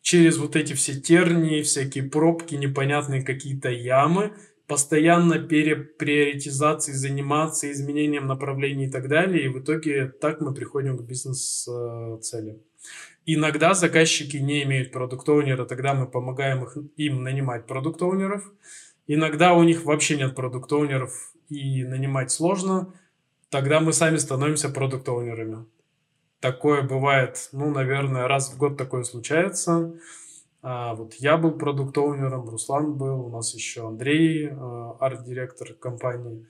через вот эти все тернии, всякие пробки, непонятные какие-то ямы постоянно переприоритизацией заниматься, изменением направлений и так далее. И в итоге так мы приходим к бизнес-цели. Иногда заказчики не имеют продукт-оунера, тогда мы помогаем их, им нанимать продукт-оунеров. Иногда у них вообще нет продукт-оунеров и нанимать сложно, тогда мы сами становимся продукт-оунерами. Такое бывает, ну, наверное, раз в год такое случается. А, вот я был продукт-оунером, Руслан был, у нас еще Андрей, а, арт-директор компании.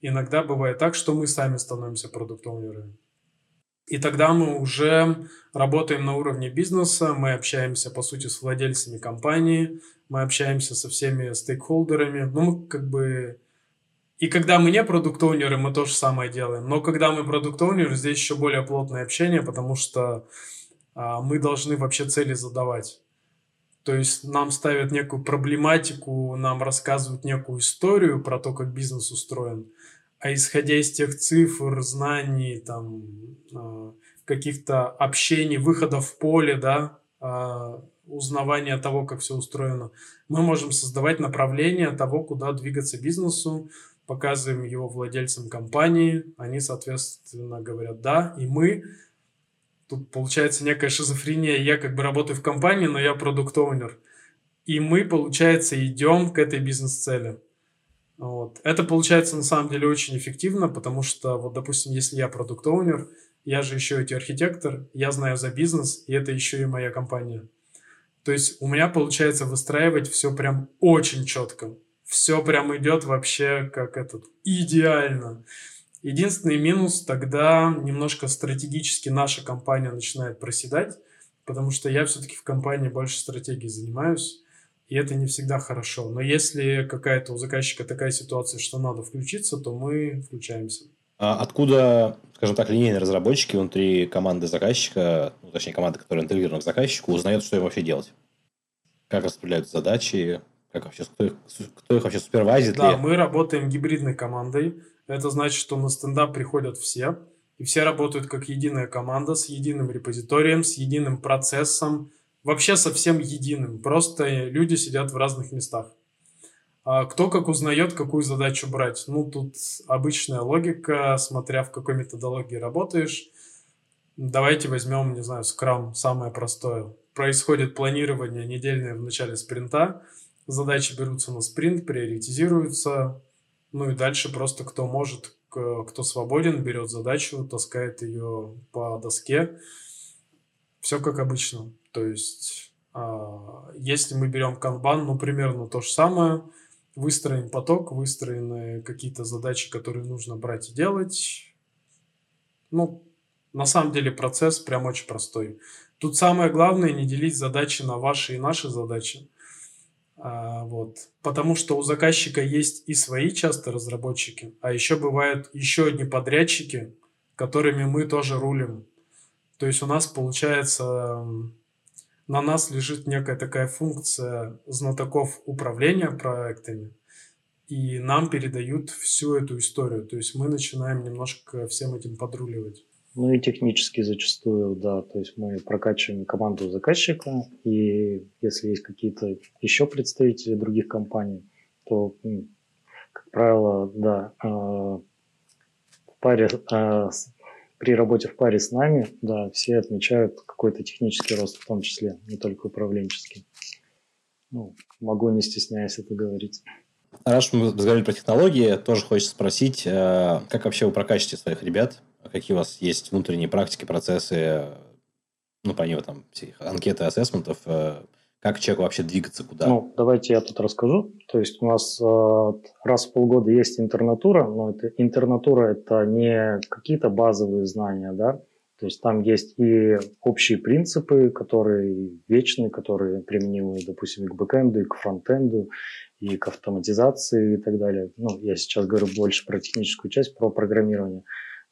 Иногда бывает так, что мы сами становимся продукт-оунерами. И тогда мы уже работаем на уровне бизнеса, мы общаемся, по сути, с владельцами компании, мы общаемся со всеми стейкхолдерами. Ну, как бы... И когда мы не продукт-оунеры, мы то же самое делаем. Но когда мы продукт-оунеры, здесь еще более плотное общение, потому что а, мы должны вообще цели задавать. То есть нам ставят некую проблематику, нам рассказывают некую историю про то, как бизнес устроен. А исходя из тех цифр, знаний, там, а, каких-то общений, выходов в поле, да, а, узнавания того, как все устроено, мы можем создавать направление того, куда двигаться бизнесу, показываем его владельцам компании, они, соответственно, говорят «да», и мы тут получается некая шизофрения. Я как бы работаю в компании, но я продукт-оунер. И мы, получается, идем к этой бизнес-цели. Вот. Это получается на самом деле очень эффективно, потому что, вот, допустим, если я продукт-оунер, я же еще и архитектор, я знаю за бизнес, и это еще и моя компания. То есть у меня получается выстраивать все прям очень четко. Все прям идет вообще как этот идеально. Единственный минус тогда немножко стратегически наша компания начинает проседать, потому что я все-таки в компании больше стратегией занимаюсь, и это не всегда хорошо. Но если какая-то у заказчика такая ситуация, что надо включиться, то мы включаемся.
А откуда, скажем так, линейные разработчики внутри команды заказчика, ну, точнее, команды, которая интегрирована к заказчику, узнают, что им вообще делать? Как распределяют задачи? Как вообще, кто их, кто их вообще супервайзит?
Да, ли? мы работаем гибридной командой. Это значит, что на стендап приходят все, и все работают как единая команда с единым репозиторием, с единым процессом, вообще совсем единым. Просто люди сидят в разных местах. А кто как узнает, какую задачу брать? Ну, тут обычная логика, смотря в какой методологии работаешь. Давайте возьмем, не знаю, скрам, самое простое. Происходит планирование недельное в начале спринта, задачи берутся на спринт, приоритизируются, ну и дальше просто кто может, кто свободен, берет задачу, таскает ее по доске. Все как обычно. То есть, а, если мы берем канбан, ну, примерно то же самое. выстроен поток, выстроены какие-то задачи, которые нужно брать и делать. Ну, на самом деле процесс прям очень простой. Тут самое главное не делить задачи на ваши и наши задачи. А, вот. Потому что у заказчика есть и свои часто разработчики, а еще бывают еще одни подрядчики, которыми мы тоже рулим. То есть у нас получается на нас лежит некая такая функция знатоков управления проектами, и нам передают всю эту историю. То есть мы начинаем немножко всем этим подруливать.
Ну и технически зачастую, да. То есть мы прокачиваем команду заказчика, и если есть какие-то еще представители других компаний, то, как правило, да, э, в паре э, при работе в паре с нами, да, все отмечают какой-то технический рост, в том числе, не только управленческий. Ну, могу, не стесняясь это говорить.
Раз мы разговаривали про технологии, тоже хочется спросить, э, как вообще вы прокачиваете своих ребят? Какие у вас есть внутренние практики, процессы, ну, помимо там всех анкеты, ассессментов, э, как человеку вообще двигаться, куда?
Ну, давайте я тут расскажу. То есть у нас э, раз в полгода есть интернатура, но это, интернатура – это не какие-то базовые знания, да, то есть там есть и общие принципы, которые вечны, которые применимы, допустим, и к бэкэнду, и к фронтенду, и к автоматизации и так далее. Ну, я сейчас говорю больше про техническую часть, про программирование.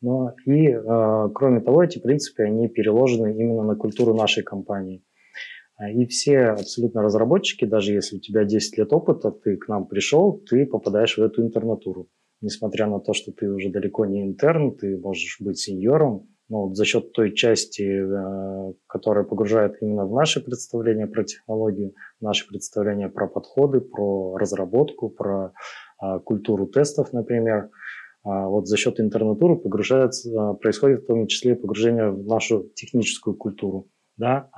Но и, э, кроме того, эти принципы, они переложены именно на культуру нашей компании – а, и все абсолютно разработчики, даже если у тебя 10 лет опыта, ты к нам пришел, ты попадаешь в эту интернатуру. Несмотря на то, что ты уже далеко не интерн, ты можешь быть сеньором, но вот за счет той части, э, которая погружает именно в наши представления про технологию, наши представления про подходы, про разработку, про а, культуру тестов, например, вот за счет интернатуры погружается, происходит в том числе погружение в нашу техническую культуру. Да?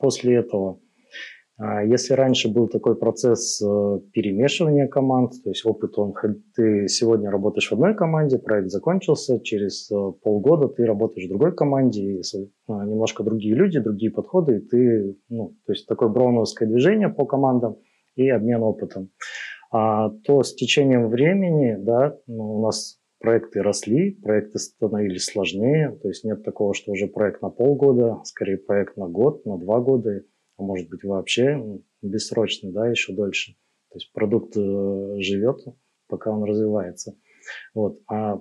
после этого. А, если раньше был такой процесс э, перемешивания команд, то есть опыт, он, ты сегодня работаешь в одной команде, проект закончился, через э, полгода ты работаешь в другой команде, и а, немножко другие люди, другие подходы, и ты, ну, то есть такое броуновское движение по командам и обмен опытом. А, то с течением времени, да, ну, у нас проекты росли, проекты становились сложнее, то есть нет такого, что уже проект на полгода, скорее проект на год, на два года, а может быть вообще бессрочный, да, еще дольше. То есть продукт э, живет, пока он развивается. Вот. А,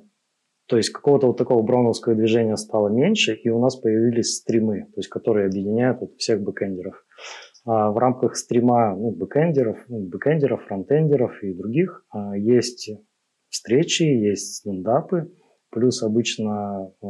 то есть какого-то вот такого броуновского движения стало меньше, и у нас появились стримы, то есть которые объединяют вот всех бэкэндеров. А в рамках стрима ну, бэкэндеров, ну, фронтендеров и других а, есть встречи, есть стендапы, плюс обычно э,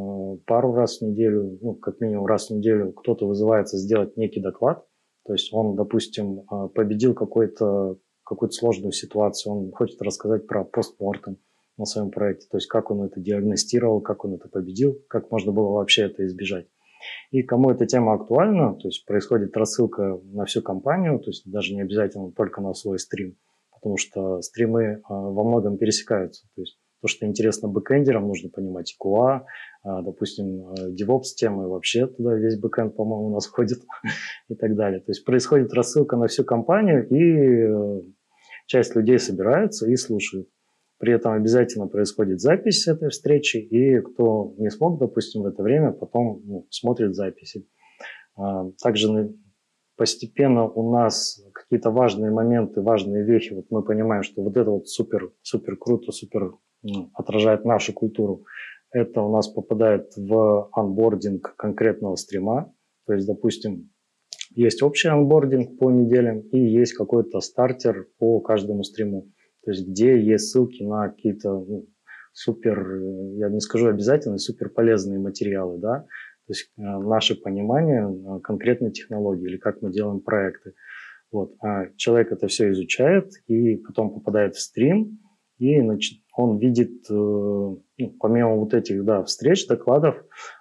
пару раз в неделю, ну, как минимум раз в неделю кто-то вызывается сделать некий доклад, то есть он, допустим, победил какой-то какую-то сложную ситуацию, он хочет рассказать про постмортем на своем проекте, то есть как он это диагностировал, как он это победил, как можно было вообще это избежать. И кому эта тема актуальна, то есть происходит рассылка на всю компанию, то есть даже не обязательно только на свой стрим – потому что стримы а, во многом пересекаются. То есть то, что интересно бэкэндерам, нужно понимать и QA, а, допустим, а, DevOps темы, вообще туда весь бэкэнд, по-моему, у нас входит и так далее. То есть происходит рассылка на всю компанию, и э, часть людей собираются и слушают. При этом обязательно происходит запись этой встречи, и кто не смог, допустим, в это время, потом ну, смотрит записи. Также постепенно у нас какие-то важные моменты, важные вехи, вот мы понимаем, что вот это вот супер, супер круто, супер отражает нашу культуру. Это у нас попадает в анбординг конкретного стрима. То есть, допустим, есть общий анбординг по неделям и есть какой-то стартер по каждому стриму. То есть, где есть ссылки на какие-то ну, супер, я не скажу обязательно, супер полезные материалы, да, то есть э, наше понимание э, конкретной технологии или как мы делаем проекты. Вот. А человек это все изучает и потом попадает в стрим, и он видит, э, ну, помимо вот этих да, встреч, докладов,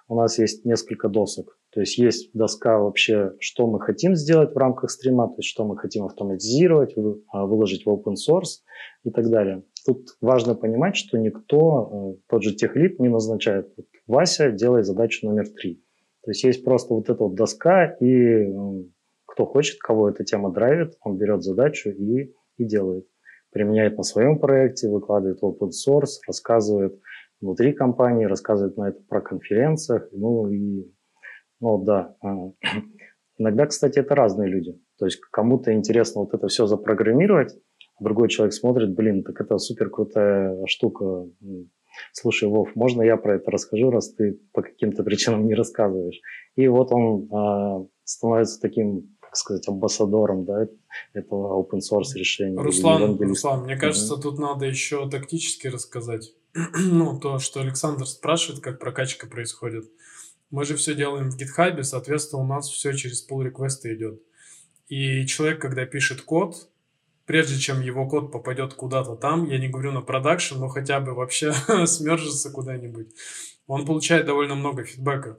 у нас есть несколько досок. То есть есть доска вообще, что мы хотим сделать в рамках стрима, то есть что мы хотим автоматизировать, а, выложить в open source и так далее. Тут важно понимать, что никто, тот же техлит не назначает. Вася делает задачу номер три. То есть есть просто вот эта вот доска, и кто хочет, кого эта тема драйвит, он берет задачу и, и делает. применяет на своем проекте, выкладывает в open source, рассказывает внутри компании, рассказывает на это про конференциях. Ну и, ну да. А, иногда, кстати, это разные люди. То есть кому-то интересно вот это все запрограммировать, а другой человек смотрит, блин, так это супер крутая штука. Слушай, Вов, можно я про это расскажу, раз ты по каким-то причинам не рассказываешь? И вот он э, становится таким как сказать, амбассадором да, этого open source решения.
Руслан, Руслан, мне кажется, mm тут надо еще тактически рассказать. ну, то, что Александр спрашивает, как прокачка происходит. Мы же все делаем в GitHub, соответственно, у нас все через pull реквесты идет. И человек, когда пишет код, прежде чем его код попадет куда-то там, я не говорю на продакшн, но хотя бы вообще смержится куда-нибудь, он получает довольно много фидбэка.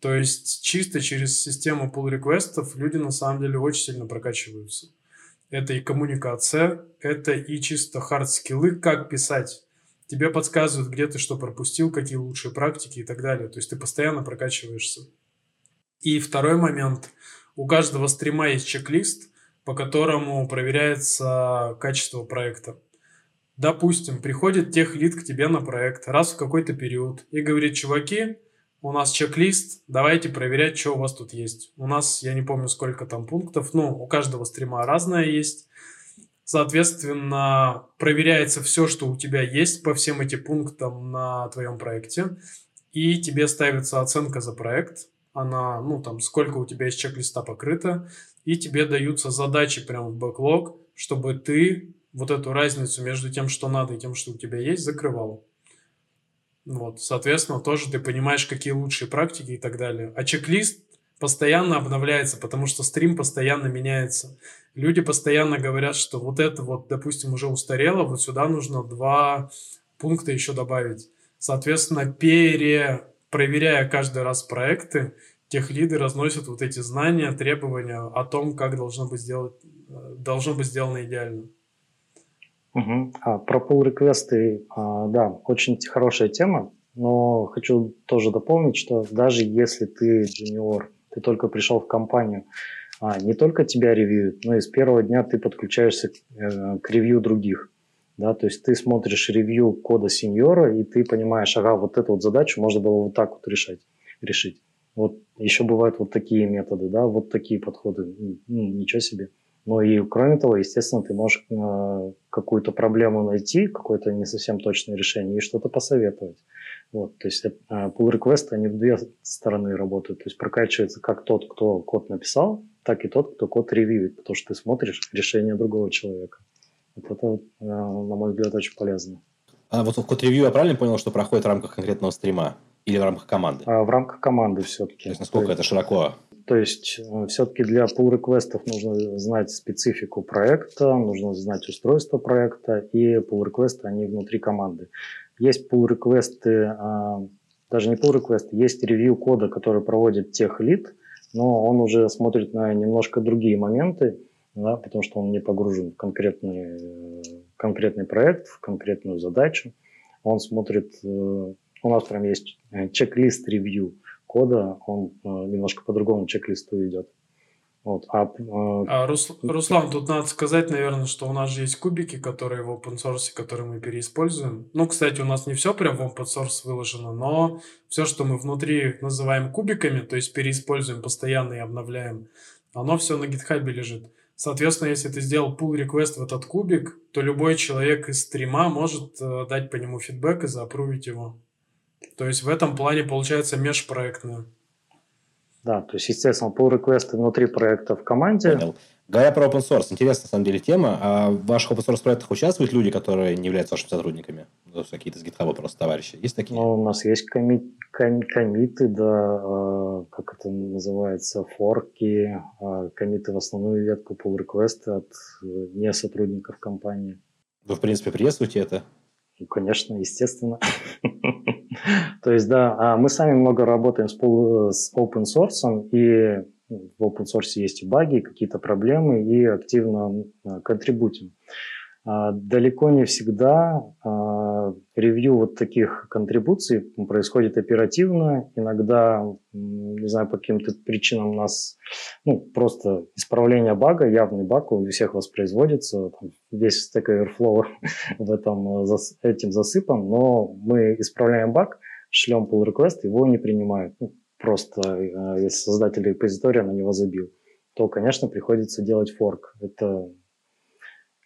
То есть чисто через систему pull реквестов люди на самом деле очень сильно прокачиваются. Это и коммуникация, это и чисто хард-скиллы, как писать. Тебе подсказывают, где ты что пропустил, какие лучшие практики и так далее. То есть ты постоянно прокачиваешься. И второй момент. У каждого стрима есть чек-лист, по которому проверяется качество проекта. Допустим, приходит тех лид к тебе на проект раз в какой-то период и говорит, чуваки, у нас чек-лист, давайте проверять, что у вас тут есть. У нас, я не помню, сколько там пунктов, ну, у каждого стрима разное есть. Соответственно, проверяется все, что у тебя есть по всем этим пунктам на твоем проекте. И тебе ставится оценка за проект. Она, ну, там, сколько у тебя из чек-листа покрыто. И тебе даются задачи прямо в бэклог, чтобы ты вот эту разницу между тем, что надо, и тем, что у тебя есть, закрывал. Вот, соответственно, тоже ты понимаешь, какие лучшие практики и так далее. А чек-лист постоянно обновляется, потому что стрим постоянно меняется. Люди постоянно говорят, что вот это вот, допустим, уже устарело, вот сюда нужно два пункта еще добавить. Соответственно, перепроверяя каждый раз проекты, тех лиды разносят вот эти знания, требования о том, как должно быть, сделать, э, должно быть сделано идеально.
Угу. А, про pull реквесты а, да, очень хорошая тема, но хочу тоже дополнить, что даже если ты джуниор, ты только пришел в компанию, а, не только тебя ревьюют, но и с первого дня ты подключаешься э, к ревью других. Да, то есть ты смотришь ревью кода сеньора, и ты понимаешь, ага, вот эту вот задачу можно было вот так вот решать, решить. Вот еще бывают вот такие методы, да, вот такие подходы. Ну, ничего себе. Ну и кроме того, естественно, ты можешь э, какую-то проблему найти, какое-то не совсем точное решение и что-то посоветовать. Вот, то есть э, pull request, они в две стороны работают. То есть прокачивается как тот, кто код написал, так и тот, кто код ревьюет, потому что ты смотришь решение другого человека. Вот это, э, на мой взгляд, очень полезно.
А вот код ревью я правильно понял, что проходит в рамках конкретного стрима или в рамках команды?
А, в рамках команды все-таки.
То есть насколько то это широко
то есть э, все-таки для pull реквестов нужно знать специфику проекта, нужно знать устройство проекта, и pull реквесты они внутри команды. Есть pull реквесты, а, даже не pull реквесты, есть ревью кода, который проводит тех лид, но он уже смотрит на немножко другие моменты, да, потому что он не погружен в конкретный, конкретный проект, в конкретную задачу. Он смотрит, э, у нас прям есть э, чек-лист ревью, кода, он э, немножко по другому чек-листу идет. Вот. А,
э, а, Рус, Руслан, тут надо сказать, наверное, что у нас же есть кубики, которые в open source, которые мы переиспользуем. Ну, кстати, у нас не все прям в open source выложено, но все, что мы внутри называем кубиками, то есть переиспользуем постоянно и обновляем, оно все на GitHub лежит. Соответственно, если ты сделал pull request в этот кубик, то любой человек из стрима может э, дать по нему фидбэк и заапрувить его. То есть в этом плане получается межпроектно.
Да, то есть, естественно, pull реквесты внутри проекта в команде.
Понял. Говоря про open source, интересная на самом деле тема. А в ваших open source проектах участвуют люди, которые не являются вашими сотрудниками? Ну, какие-то с GitHub просто товарищи. Есть такие?
Ну, у нас есть коми ком комиты, да, э, как это называется, форки, э, комиты в основную ветку pull реквесты от э, не сотрудников компании.
Вы, в принципе, приветствуете это?
Ну, конечно, естественно. То есть, да, а мы сами много работаем с, open source, и в open source есть и баги, какие-то проблемы, и активно контрибутим. А, далеко не всегда а, ревью вот таких контрибуций происходит оперативно. Иногда, не знаю, по каким-то причинам у нас ну, просто исправление бага, явный баг у всех воспроизводится. Там весь Stack Overflow в этом, этим засыпан, но мы исправляем баг, шлем pull request, его не принимают. Ну, просто если создатель репозитория на него забил, то, конечно, приходится делать форк. Это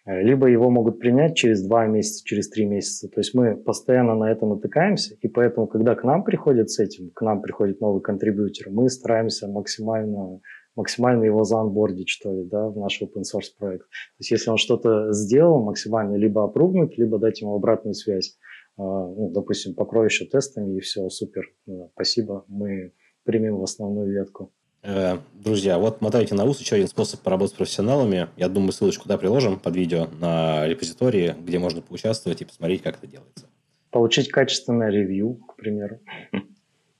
либо его могут принять через два месяца, через три месяца. То есть мы постоянно на это натыкаемся, и поэтому, когда к нам приходят с этим, к нам приходит новый контрибьютор, мы стараемся максимально, максимально его заанбордить, что ли, да, в наш open source проект. То есть если он что-то сделал, максимально либо опрувнуть, либо дать ему обратную связь. А, ну, допустим, покрой еще тестами, и все, супер, спасибо, мы примем в основную ветку.
Э, друзья, вот мотайте на ус еще один способ поработать с профессионалами. Я думаю, ссылочку да, приложим под видео на репозитории, где можно поучаствовать и посмотреть, как это делается.
Получить качественное ревью, к примеру.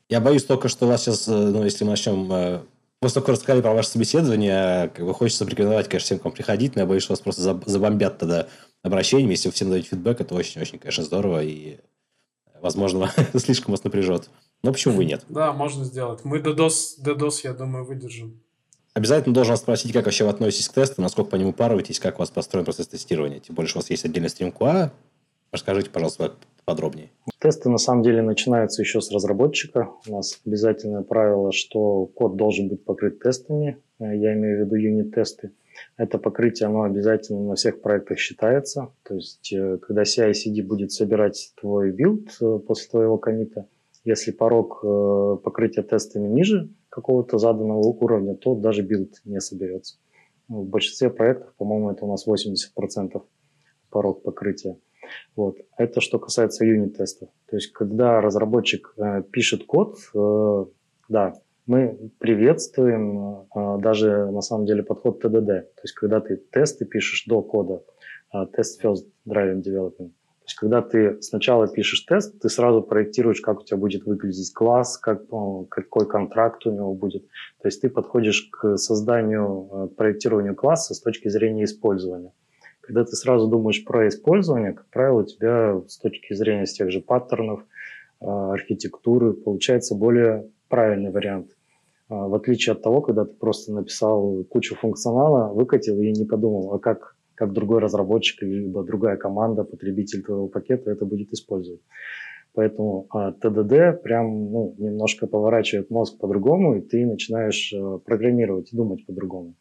Я боюсь только, что у вас сейчас, э, ну, если мы начнем... Э, того, как рассказали про ваше собеседование, как бы хочется порекомендовать, конечно, всем к вам приходить, но я боюсь, что вас просто забомбят тогда обращениями. Если вы всем даете фидбэк, это очень-очень, конечно, здорово и, возможно, слишком вас напряжет. Но почему бы нет?
Да, можно сделать. Мы DDoS, DDoS, я думаю, выдержим.
Обязательно должен спросить, как вообще вы относитесь к тесту, насколько по нему паруетесь, как у вас построен процесс тестирования. Тем более, что у вас есть отдельный стрим QA. Расскажите, пожалуйста, подробнее.
Тесты на самом деле начинаются еще с разработчика. У нас обязательное правило, что код должен быть покрыт тестами. Э, я имею в виду юнит-тесты. Это покрытие, оно обязательно на всех проектах считается. То есть, э, когда CI-CD будет собирать твой билд э, после твоего коммита, если порог э, покрытия тестами ниже какого-то заданного уровня, то даже билд не соберется. Ну, в большинстве проектов, по-моему, это у нас 80% порог покрытия. Вот. Это что касается юнит-тестов. То есть, когда разработчик э, пишет код, э, да, мы приветствуем э, даже на самом деле подход TDD. То есть, когда ты тесты пишешь до кода, э, тест first driving development. То есть, когда ты сначала пишешь тест, ты сразу проектируешь, как у тебя будет выглядеть класс, как, какой контракт у него будет. То есть ты подходишь к созданию, э, проектированию класса с точки зрения использования. Когда ты сразу думаешь про использование, как правило, у тебя с точки зрения с тех же паттернов, э, архитектуры получается более правильный вариант. А, в отличие от того, когда ты просто написал кучу функционала, выкатил и не подумал, а как как другой разработчик либо другая команда, потребитель твоего пакета это будет использовать. Поэтому а, ТДД прям ну, немножко поворачивает мозг по-другому, и ты начинаешь а, программировать и думать по-другому.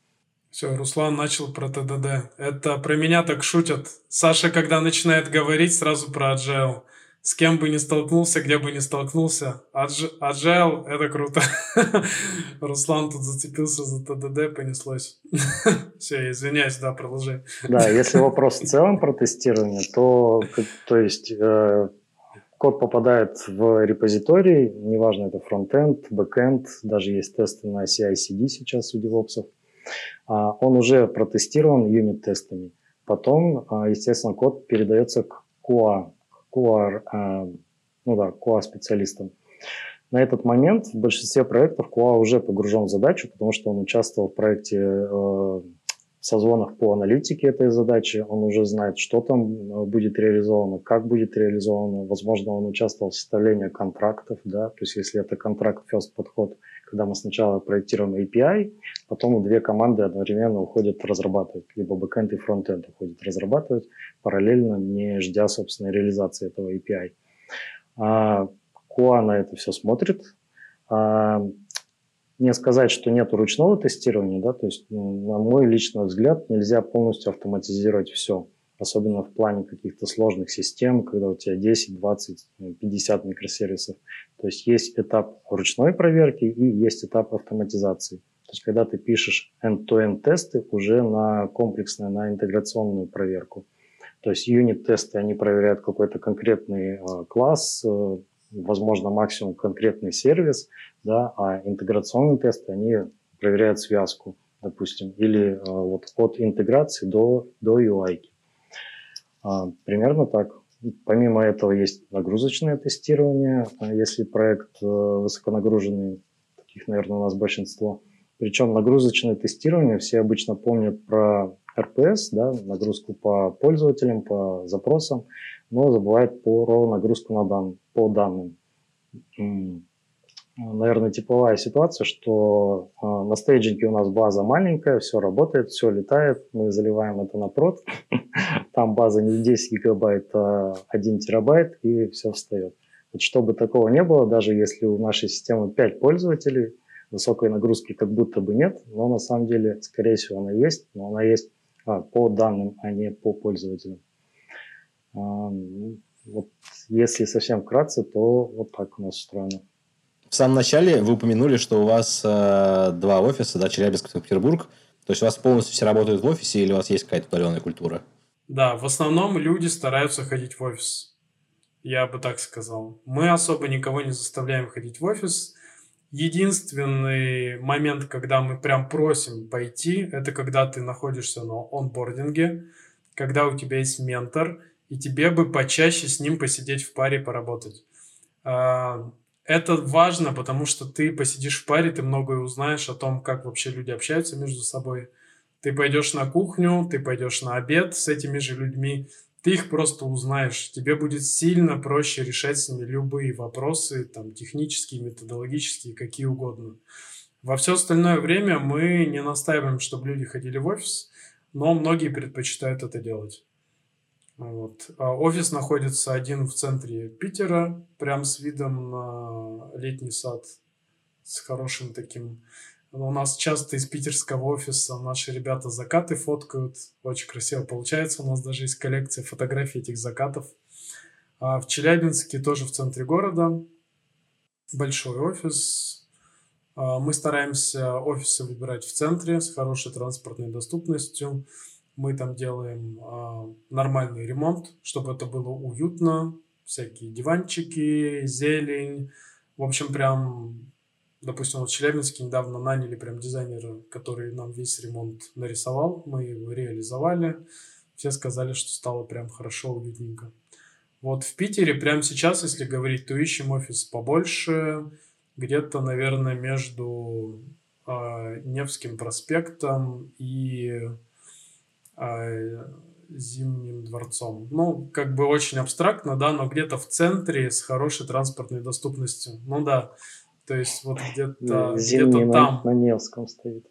Все, Руслан начал про TDD. Это про меня так шутят. Саша, когда начинает говорить, сразу про Agile с кем бы ни столкнулся, где бы ни столкнулся. Agile — это круто. Руслан тут зацепился за TDD, понеслось. Все, извиняюсь, да, продолжай.
Да, если вопрос в целом про тестирование, то, то есть э, код попадает в репозиторий, неважно, это фронтенд, бэкенд, даже есть тесты на CI-CD сейчас у девопсов. А, он уже протестирован юнит-тестами. Потом, а, естественно, код передается к QA, QA, а, ну да, QA-специалистом. На этот момент в большинстве проектов QA уже погружен в задачу, потому что он участвовал в проекте э, в созвонах по аналитике этой задачи, он уже знает, что там э, будет реализовано, как будет реализовано, возможно, он участвовал в составлении контрактов, да, то есть если это контракт first подход, когда мы сначала проектируем API, потом две команды одновременно уходят разрабатывать, либо бэкэнд и фронтенд уходят разрабатывать, параллельно не ждя, собственно, реализации этого API. А QA на это все смотрит. Не сказать, что нет ручного тестирования, да, то есть, на мой личный взгляд, нельзя полностью автоматизировать все особенно в плане каких-то сложных систем, когда у тебя 10, 20, 50 микросервисов. То есть есть этап ручной проверки и есть этап автоматизации. То есть когда ты пишешь end-to-end тесты уже на комплексную, на интеграционную проверку. То есть юнит-тесты, они проверяют какой-то конкретный э, класс, э, возможно, максимум конкретный сервис, да, а интеграционные тесты, они проверяют связку, допустим, или э, вот от интеграции до, до UI. А, примерно так. Помимо этого есть нагрузочное тестирование, а, если проект э, высоконагруженный, таких, наверное, у нас большинство. Причем нагрузочное тестирование все обычно помнят про РПС, да, нагрузку по пользователям, по запросам, но забывает про нагрузку на дан, по данным. Наверное, типовая ситуация, что э, на стейджинге у нас база маленькая, все работает, все летает, мы заливаем это на прод, там база не 10 гигабайт, а 1 терабайт, и все встает. Вот чтобы такого не было, даже если у нашей системы 5 пользователей, высокой нагрузки как будто бы нет, но на самом деле, скорее всего, она есть, но она есть а, по данным, а не по пользователям. Вот если совсем вкратце, то вот так у нас устроено.
В самом начале вы упомянули, что у вас э, два офиса, да, Челябинск и Санкт-Петербург. То есть у вас полностью все работают в офисе или у вас есть какая-то удаленная культура?
Да, в основном люди стараются ходить в офис. Я бы так сказал. Мы особо никого не заставляем ходить в офис. Единственный момент, когда мы прям просим пойти, это когда ты находишься на онбординге, когда у тебя есть ментор, и тебе бы почаще с ним посидеть в паре, поработать. А, это важно, потому что ты посидишь в паре, ты многое узнаешь о том, как вообще люди общаются между собой. Ты пойдешь на кухню, ты пойдешь на обед с этими же людьми, ты их просто узнаешь. Тебе будет сильно проще решать с ними любые вопросы, там, технические, методологические, какие угодно. Во все остальное время мы не настаиваем, чтобы люди ходили в офис, но многие предпочитают это делать. Вот. А офис находится один в центре Питера, прям с видом на летний сад, с хорошим таким у нас часто из питерского офиса наши ребята закаты фоткают. Очень красиво получается. У нас даже есть коллекция фотографий этих закатов. А в Челябинске тоже в центре города. Большой офис. А мы стараемся офисы выбирать в центре с хорошей транспортной доступностью. Мы там делаем а, нормальный ремонт, чтобы это было уютно. Всякие диванчики, зелень. В общем, прям Допустим, вот в Челябинске недавно наняли прям дизайнера, который нам весь ремонт нарисовал, мы его реализовали. Все сказали, что стало прям хорошо, уютненько. Вот в Питере прямо сейчас, если говорить, то ищем офис побольше, где-то, наверное, между э, Невским проспектом и э, Зимним дворцом. Ну, как бы очень абстрактно, да, но где-то в центре с хорошей транспортной доступностью. Ну да, то есть вот где-то где там.
На, на Невском стоит.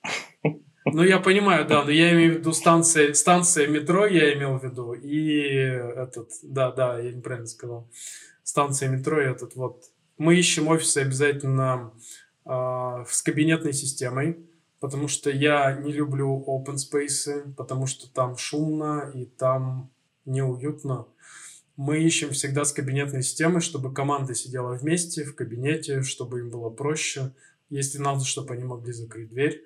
Ну, я понимаю, да, но я имею в виду станция, станция метро, я имел в виду, и этот, да, да, я неправильно сказал, станция метро и этот вот. Мы ищем офисы обязательно э, с кабинетной системой, потому что я не люблю open space, потому что там шумно и там неуютно мы ищем всегда с кабинетной системой, чтобы команда сидела вместе в кабинете, чтобы им было проще, если надо, чтобы они могли закрыть дверь.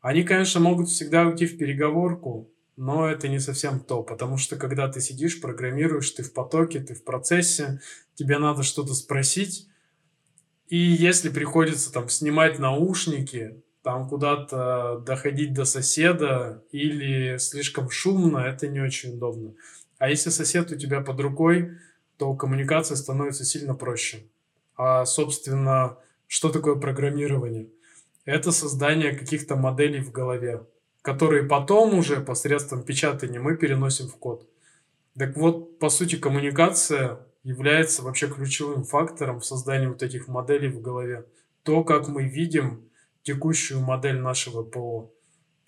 Они, конечно, могут всегда уйти в переговорку, но это не совсем то, потому что когда ты сидишь, программируешь, ты в потоке, ты в процессе, тебе надо что-то спросить, и если приходится там снимать наушники, там куда-то доходить до соседа или слишком шумно, это не очень удобно. А если сосед у тебя под рукой, то коммуникация становится сильно проще. А, собственно, что такое программирование? Это создание каких-то моделей в голове, которые потом уже посредством печатания мы переносим в код. Так вот, по сути, коммуникация является вообще ключевым фактором в создании вот этих моделей в голове. То, как мы видим текущую модель нашего ПО.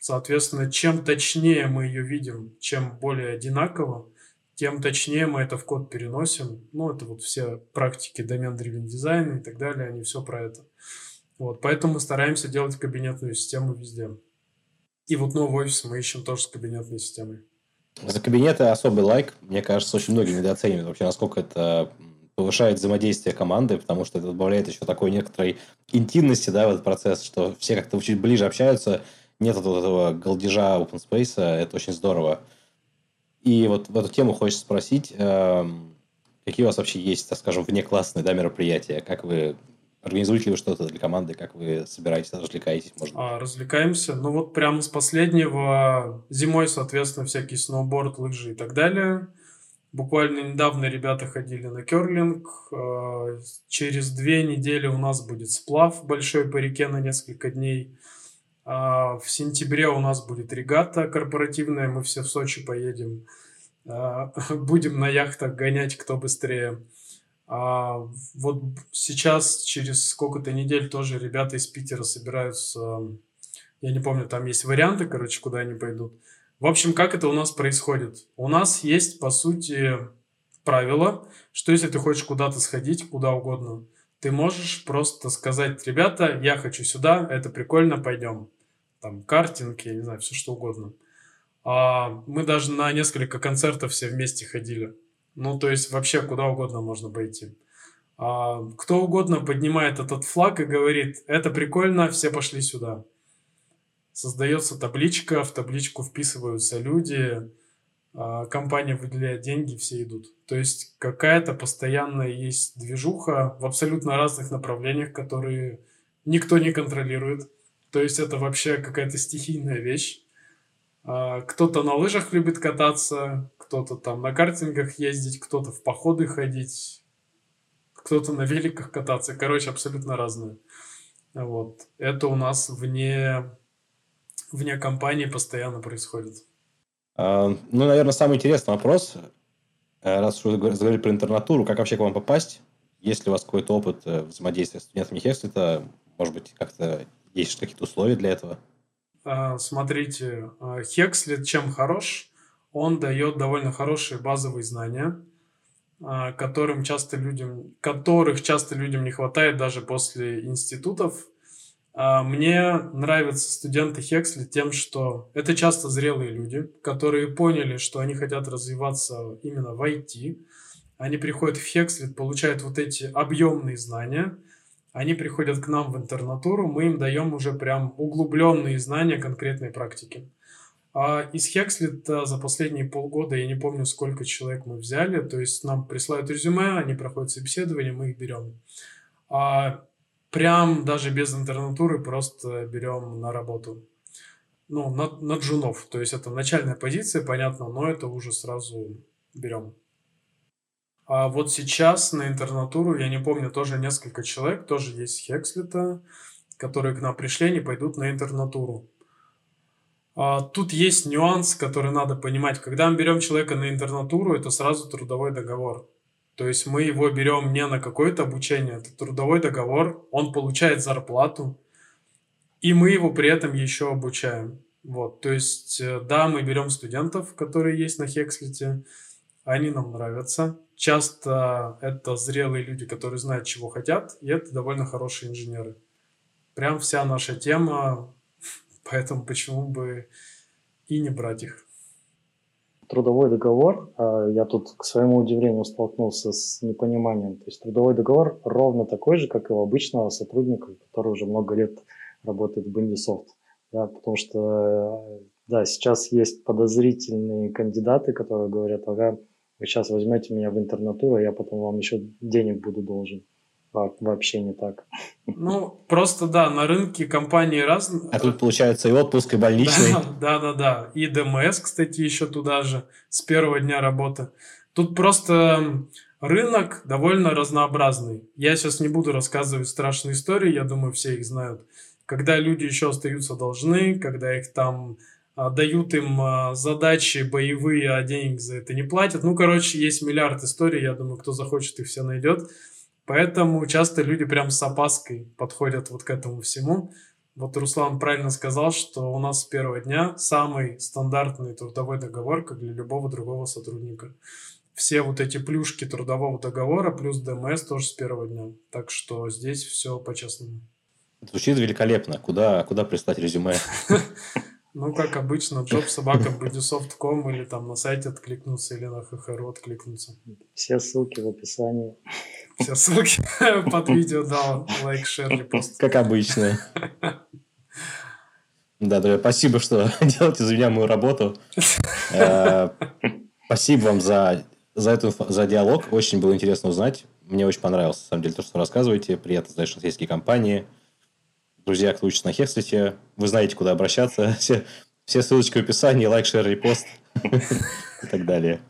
Соответственно, чем точнее мы ее видим, чем более одинаково, тем точнее мы это в код переносим. Ну, это вот все практики домен-driven дизайна и так далее, они все про это. Вот, поэтому мы стараемся делать кабинетную систему везде. И вот новый офис мы ищем тоже с кабинетной системой.
За кабинеты особый лайк. Мне кажется, очень многие недооценивают вообще, насколько это повышает взаимодействие команды, потому что это добавляет еще такой некоторой интимности да, в этот процесс, что все как-то чуть ближе общаются, нет вот этого голдежа open space, это очень здорово. И вот в эту тему хочется спросить, эм, какие у вас вообще есть, так скажем, внеклассные да, мероприятия? Как вы Организуете ли вы что-то для команды? Как вы собираетесь, развлекаетесь?
Может А, развлекаемся. Ну вот прямо с последнего. Зимой, соответственно, всякие сноуборд, лыжи и так далее. Буквально недавно ребята ходили на керлинг. Э, через две недели у нас будет сплав большой по реке на несколько дней. А, в сентябре у нас будет регата корпоративная, мы все в Сочи поедем. А, будем на яхтах гонять, кто быстрее. А вот сейчас, через сколько-то недель, тоже ребята из Питера собираются. Я не помню, там есть варианты, короче, куда они пойдут. В общем, как это у нас происходит? У нас есть, по сути, правило, что если ты хочешь куда-то сходить, куда угодно, ты можешь просто сказать, ребята, я хочу сюда, это прикольно, пойдем. Там картинг, я не знаю, все что угодно. А мы даже на несколько концертов все вместе ходили. Ну, то есть вообще куда угодно можно пойти. А, кто угодно поднимает этот флаг и говорит, это прикольно, все пошли сюда. Создается табличка, в табличку вписываются люди, а, компания выделяет деньги, все идут. То есть какая-то постоянная есть движуха в абсолютно разных направлениях, которые никто не контролирует. То есть это вообще какая-то стихийная вещь. А, кто-то на лыжах любит кататься, кто-то там на картингах ездить, кто-то в походы ходить, кто-то на великах кататься. Короче, абсолютно разные. Вот. Это у нас вне, вне компании постоянно происходит.
А, ну, наверное, самый интересный вопрос, э, раз уж вы заговорили про интернатуру, как вообще к вам попасть? Есть ли у вас какой-то опыт э, взаимодействия с студентами Хекслита? Может быть, как-то есть какие-то условия для этого?
А, смотрите, Хекслит чем хорош? Он дает довольно хорошие базовые знания, а, которым часто людям, которых часто людям не хватает даже после институтов – а, мне нравятся студенты Хексли тем, что это часто зрелые люди, которые поняли, что они хотят развиваться именно в IT. Они приходят в Хексли, получают вот эти объемные знания. Они приходят к нам в интернатуру, мы им даем уже прям углубленные знания конкретной практики. А из Хекслита за последние полгода, я не помню, сколько человек мы взяли, то есть нам присылают резюме, они проходят собеседование, мы их берем. А прям даже без интернатуры просто берем на работу. Ну, на, на джунов. То есть это начальная позиция, понятно, но это уже сразу берем. А вот сейчас на интернатуру, я не помню, тоже несколько человек, тоже есть Хекслита, которые к нам пришли, они пойдут на интернатуру. А, тут есть нюанс, который надо понимать. Когда мы берем человека на интернатуру, это сразу трудовой договор. То есть мы его берем не на какое-то обучение, это трудовой договор, он получает зарплату, и мы его при этом еще обучаем. Вот, то есть, э, да, мы берем студентов, которые есть на Хекслите, они нам нравятся. Часто это зрелые люди, которые знают, чего хотят, и это довольно хорошие инженеры. Прям вся наша тема, поэтому почему бы и не брать их
трудовой договор, а, я тут, к своему удивлению, столкнулся с непониманием. То есть трудовой договор ровно такой же, как и у обычного сотрудника, который уже много лет работает в Bandysoft. Да, потому что, да, сейчас есть подозрительные кандидаты, которые говорят, ага, вы сейчас возьмете меня в интернатуру, а я потом вам еще денег буду должен вообще не так.
Ну, просто да, на рынке компании разные.
А тут получается и отпуск, и больничный.
Да, да, да, И ДМС, кстати, еще туда же, с первого дня работы. Тут просто рынок довольно разнообразный. Я сейчас не буду рассказывать страшные истории, я думаю, все их знают. Когда люди еще остаются должны, когда их там а, дают им а, задачи боевые, а денег за это не платят. Ну, короче, есть миллиард историй, я думаю, кто захочет, их все найдет. Поэтому часто люди прям с опаской подходят вот к этому всему. Вот Руслан правильно сказал, что у нас с первого дня самый стандартный трудовой договор, как для любого другого сотрудника. Все вот эти плюшки трудового договора плюс ДМС тоже с первого дня. Так что здесь все по-честному.
Звучит великолепно. Куда, куда прислать резюме?
Ну, как обычно, job собака budisoft.com или там на сайте откликнуться, или на ХХРУ откликнуться.
Все ссылки в описании.
Все ссылки под видео дал, лайк, шер, репост.
Как обычно. Да, да, спасибо, что делаете за меня мою работу. Э, спасибо вам за, за, эту, за диалог. Очень было интересно узнать. Мне очень понравилось, на самом деле, то, что вы рассказываете. Приятно знать, что есть компании. Друзья, кто учится на Хекслите, вы знаете, куда обращаться. Все, все ссылочки в описании, лайк, шер, репост и так далее.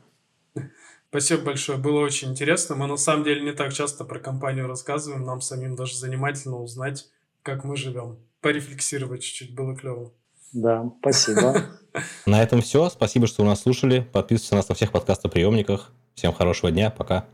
Спасибо большое, было очень интересно. Мы на самом деле не так часто про компанию рассказываем, нам самим даже занимательно узнать, как мы живем. порефлексировать чуть-чуть, было клево.
Да, спасибо.
На этом все. Спасибо, что вы нас слушали. Подписывайтесь на нас на всех подкастоприемниках. Всем хорошего дня. Пока.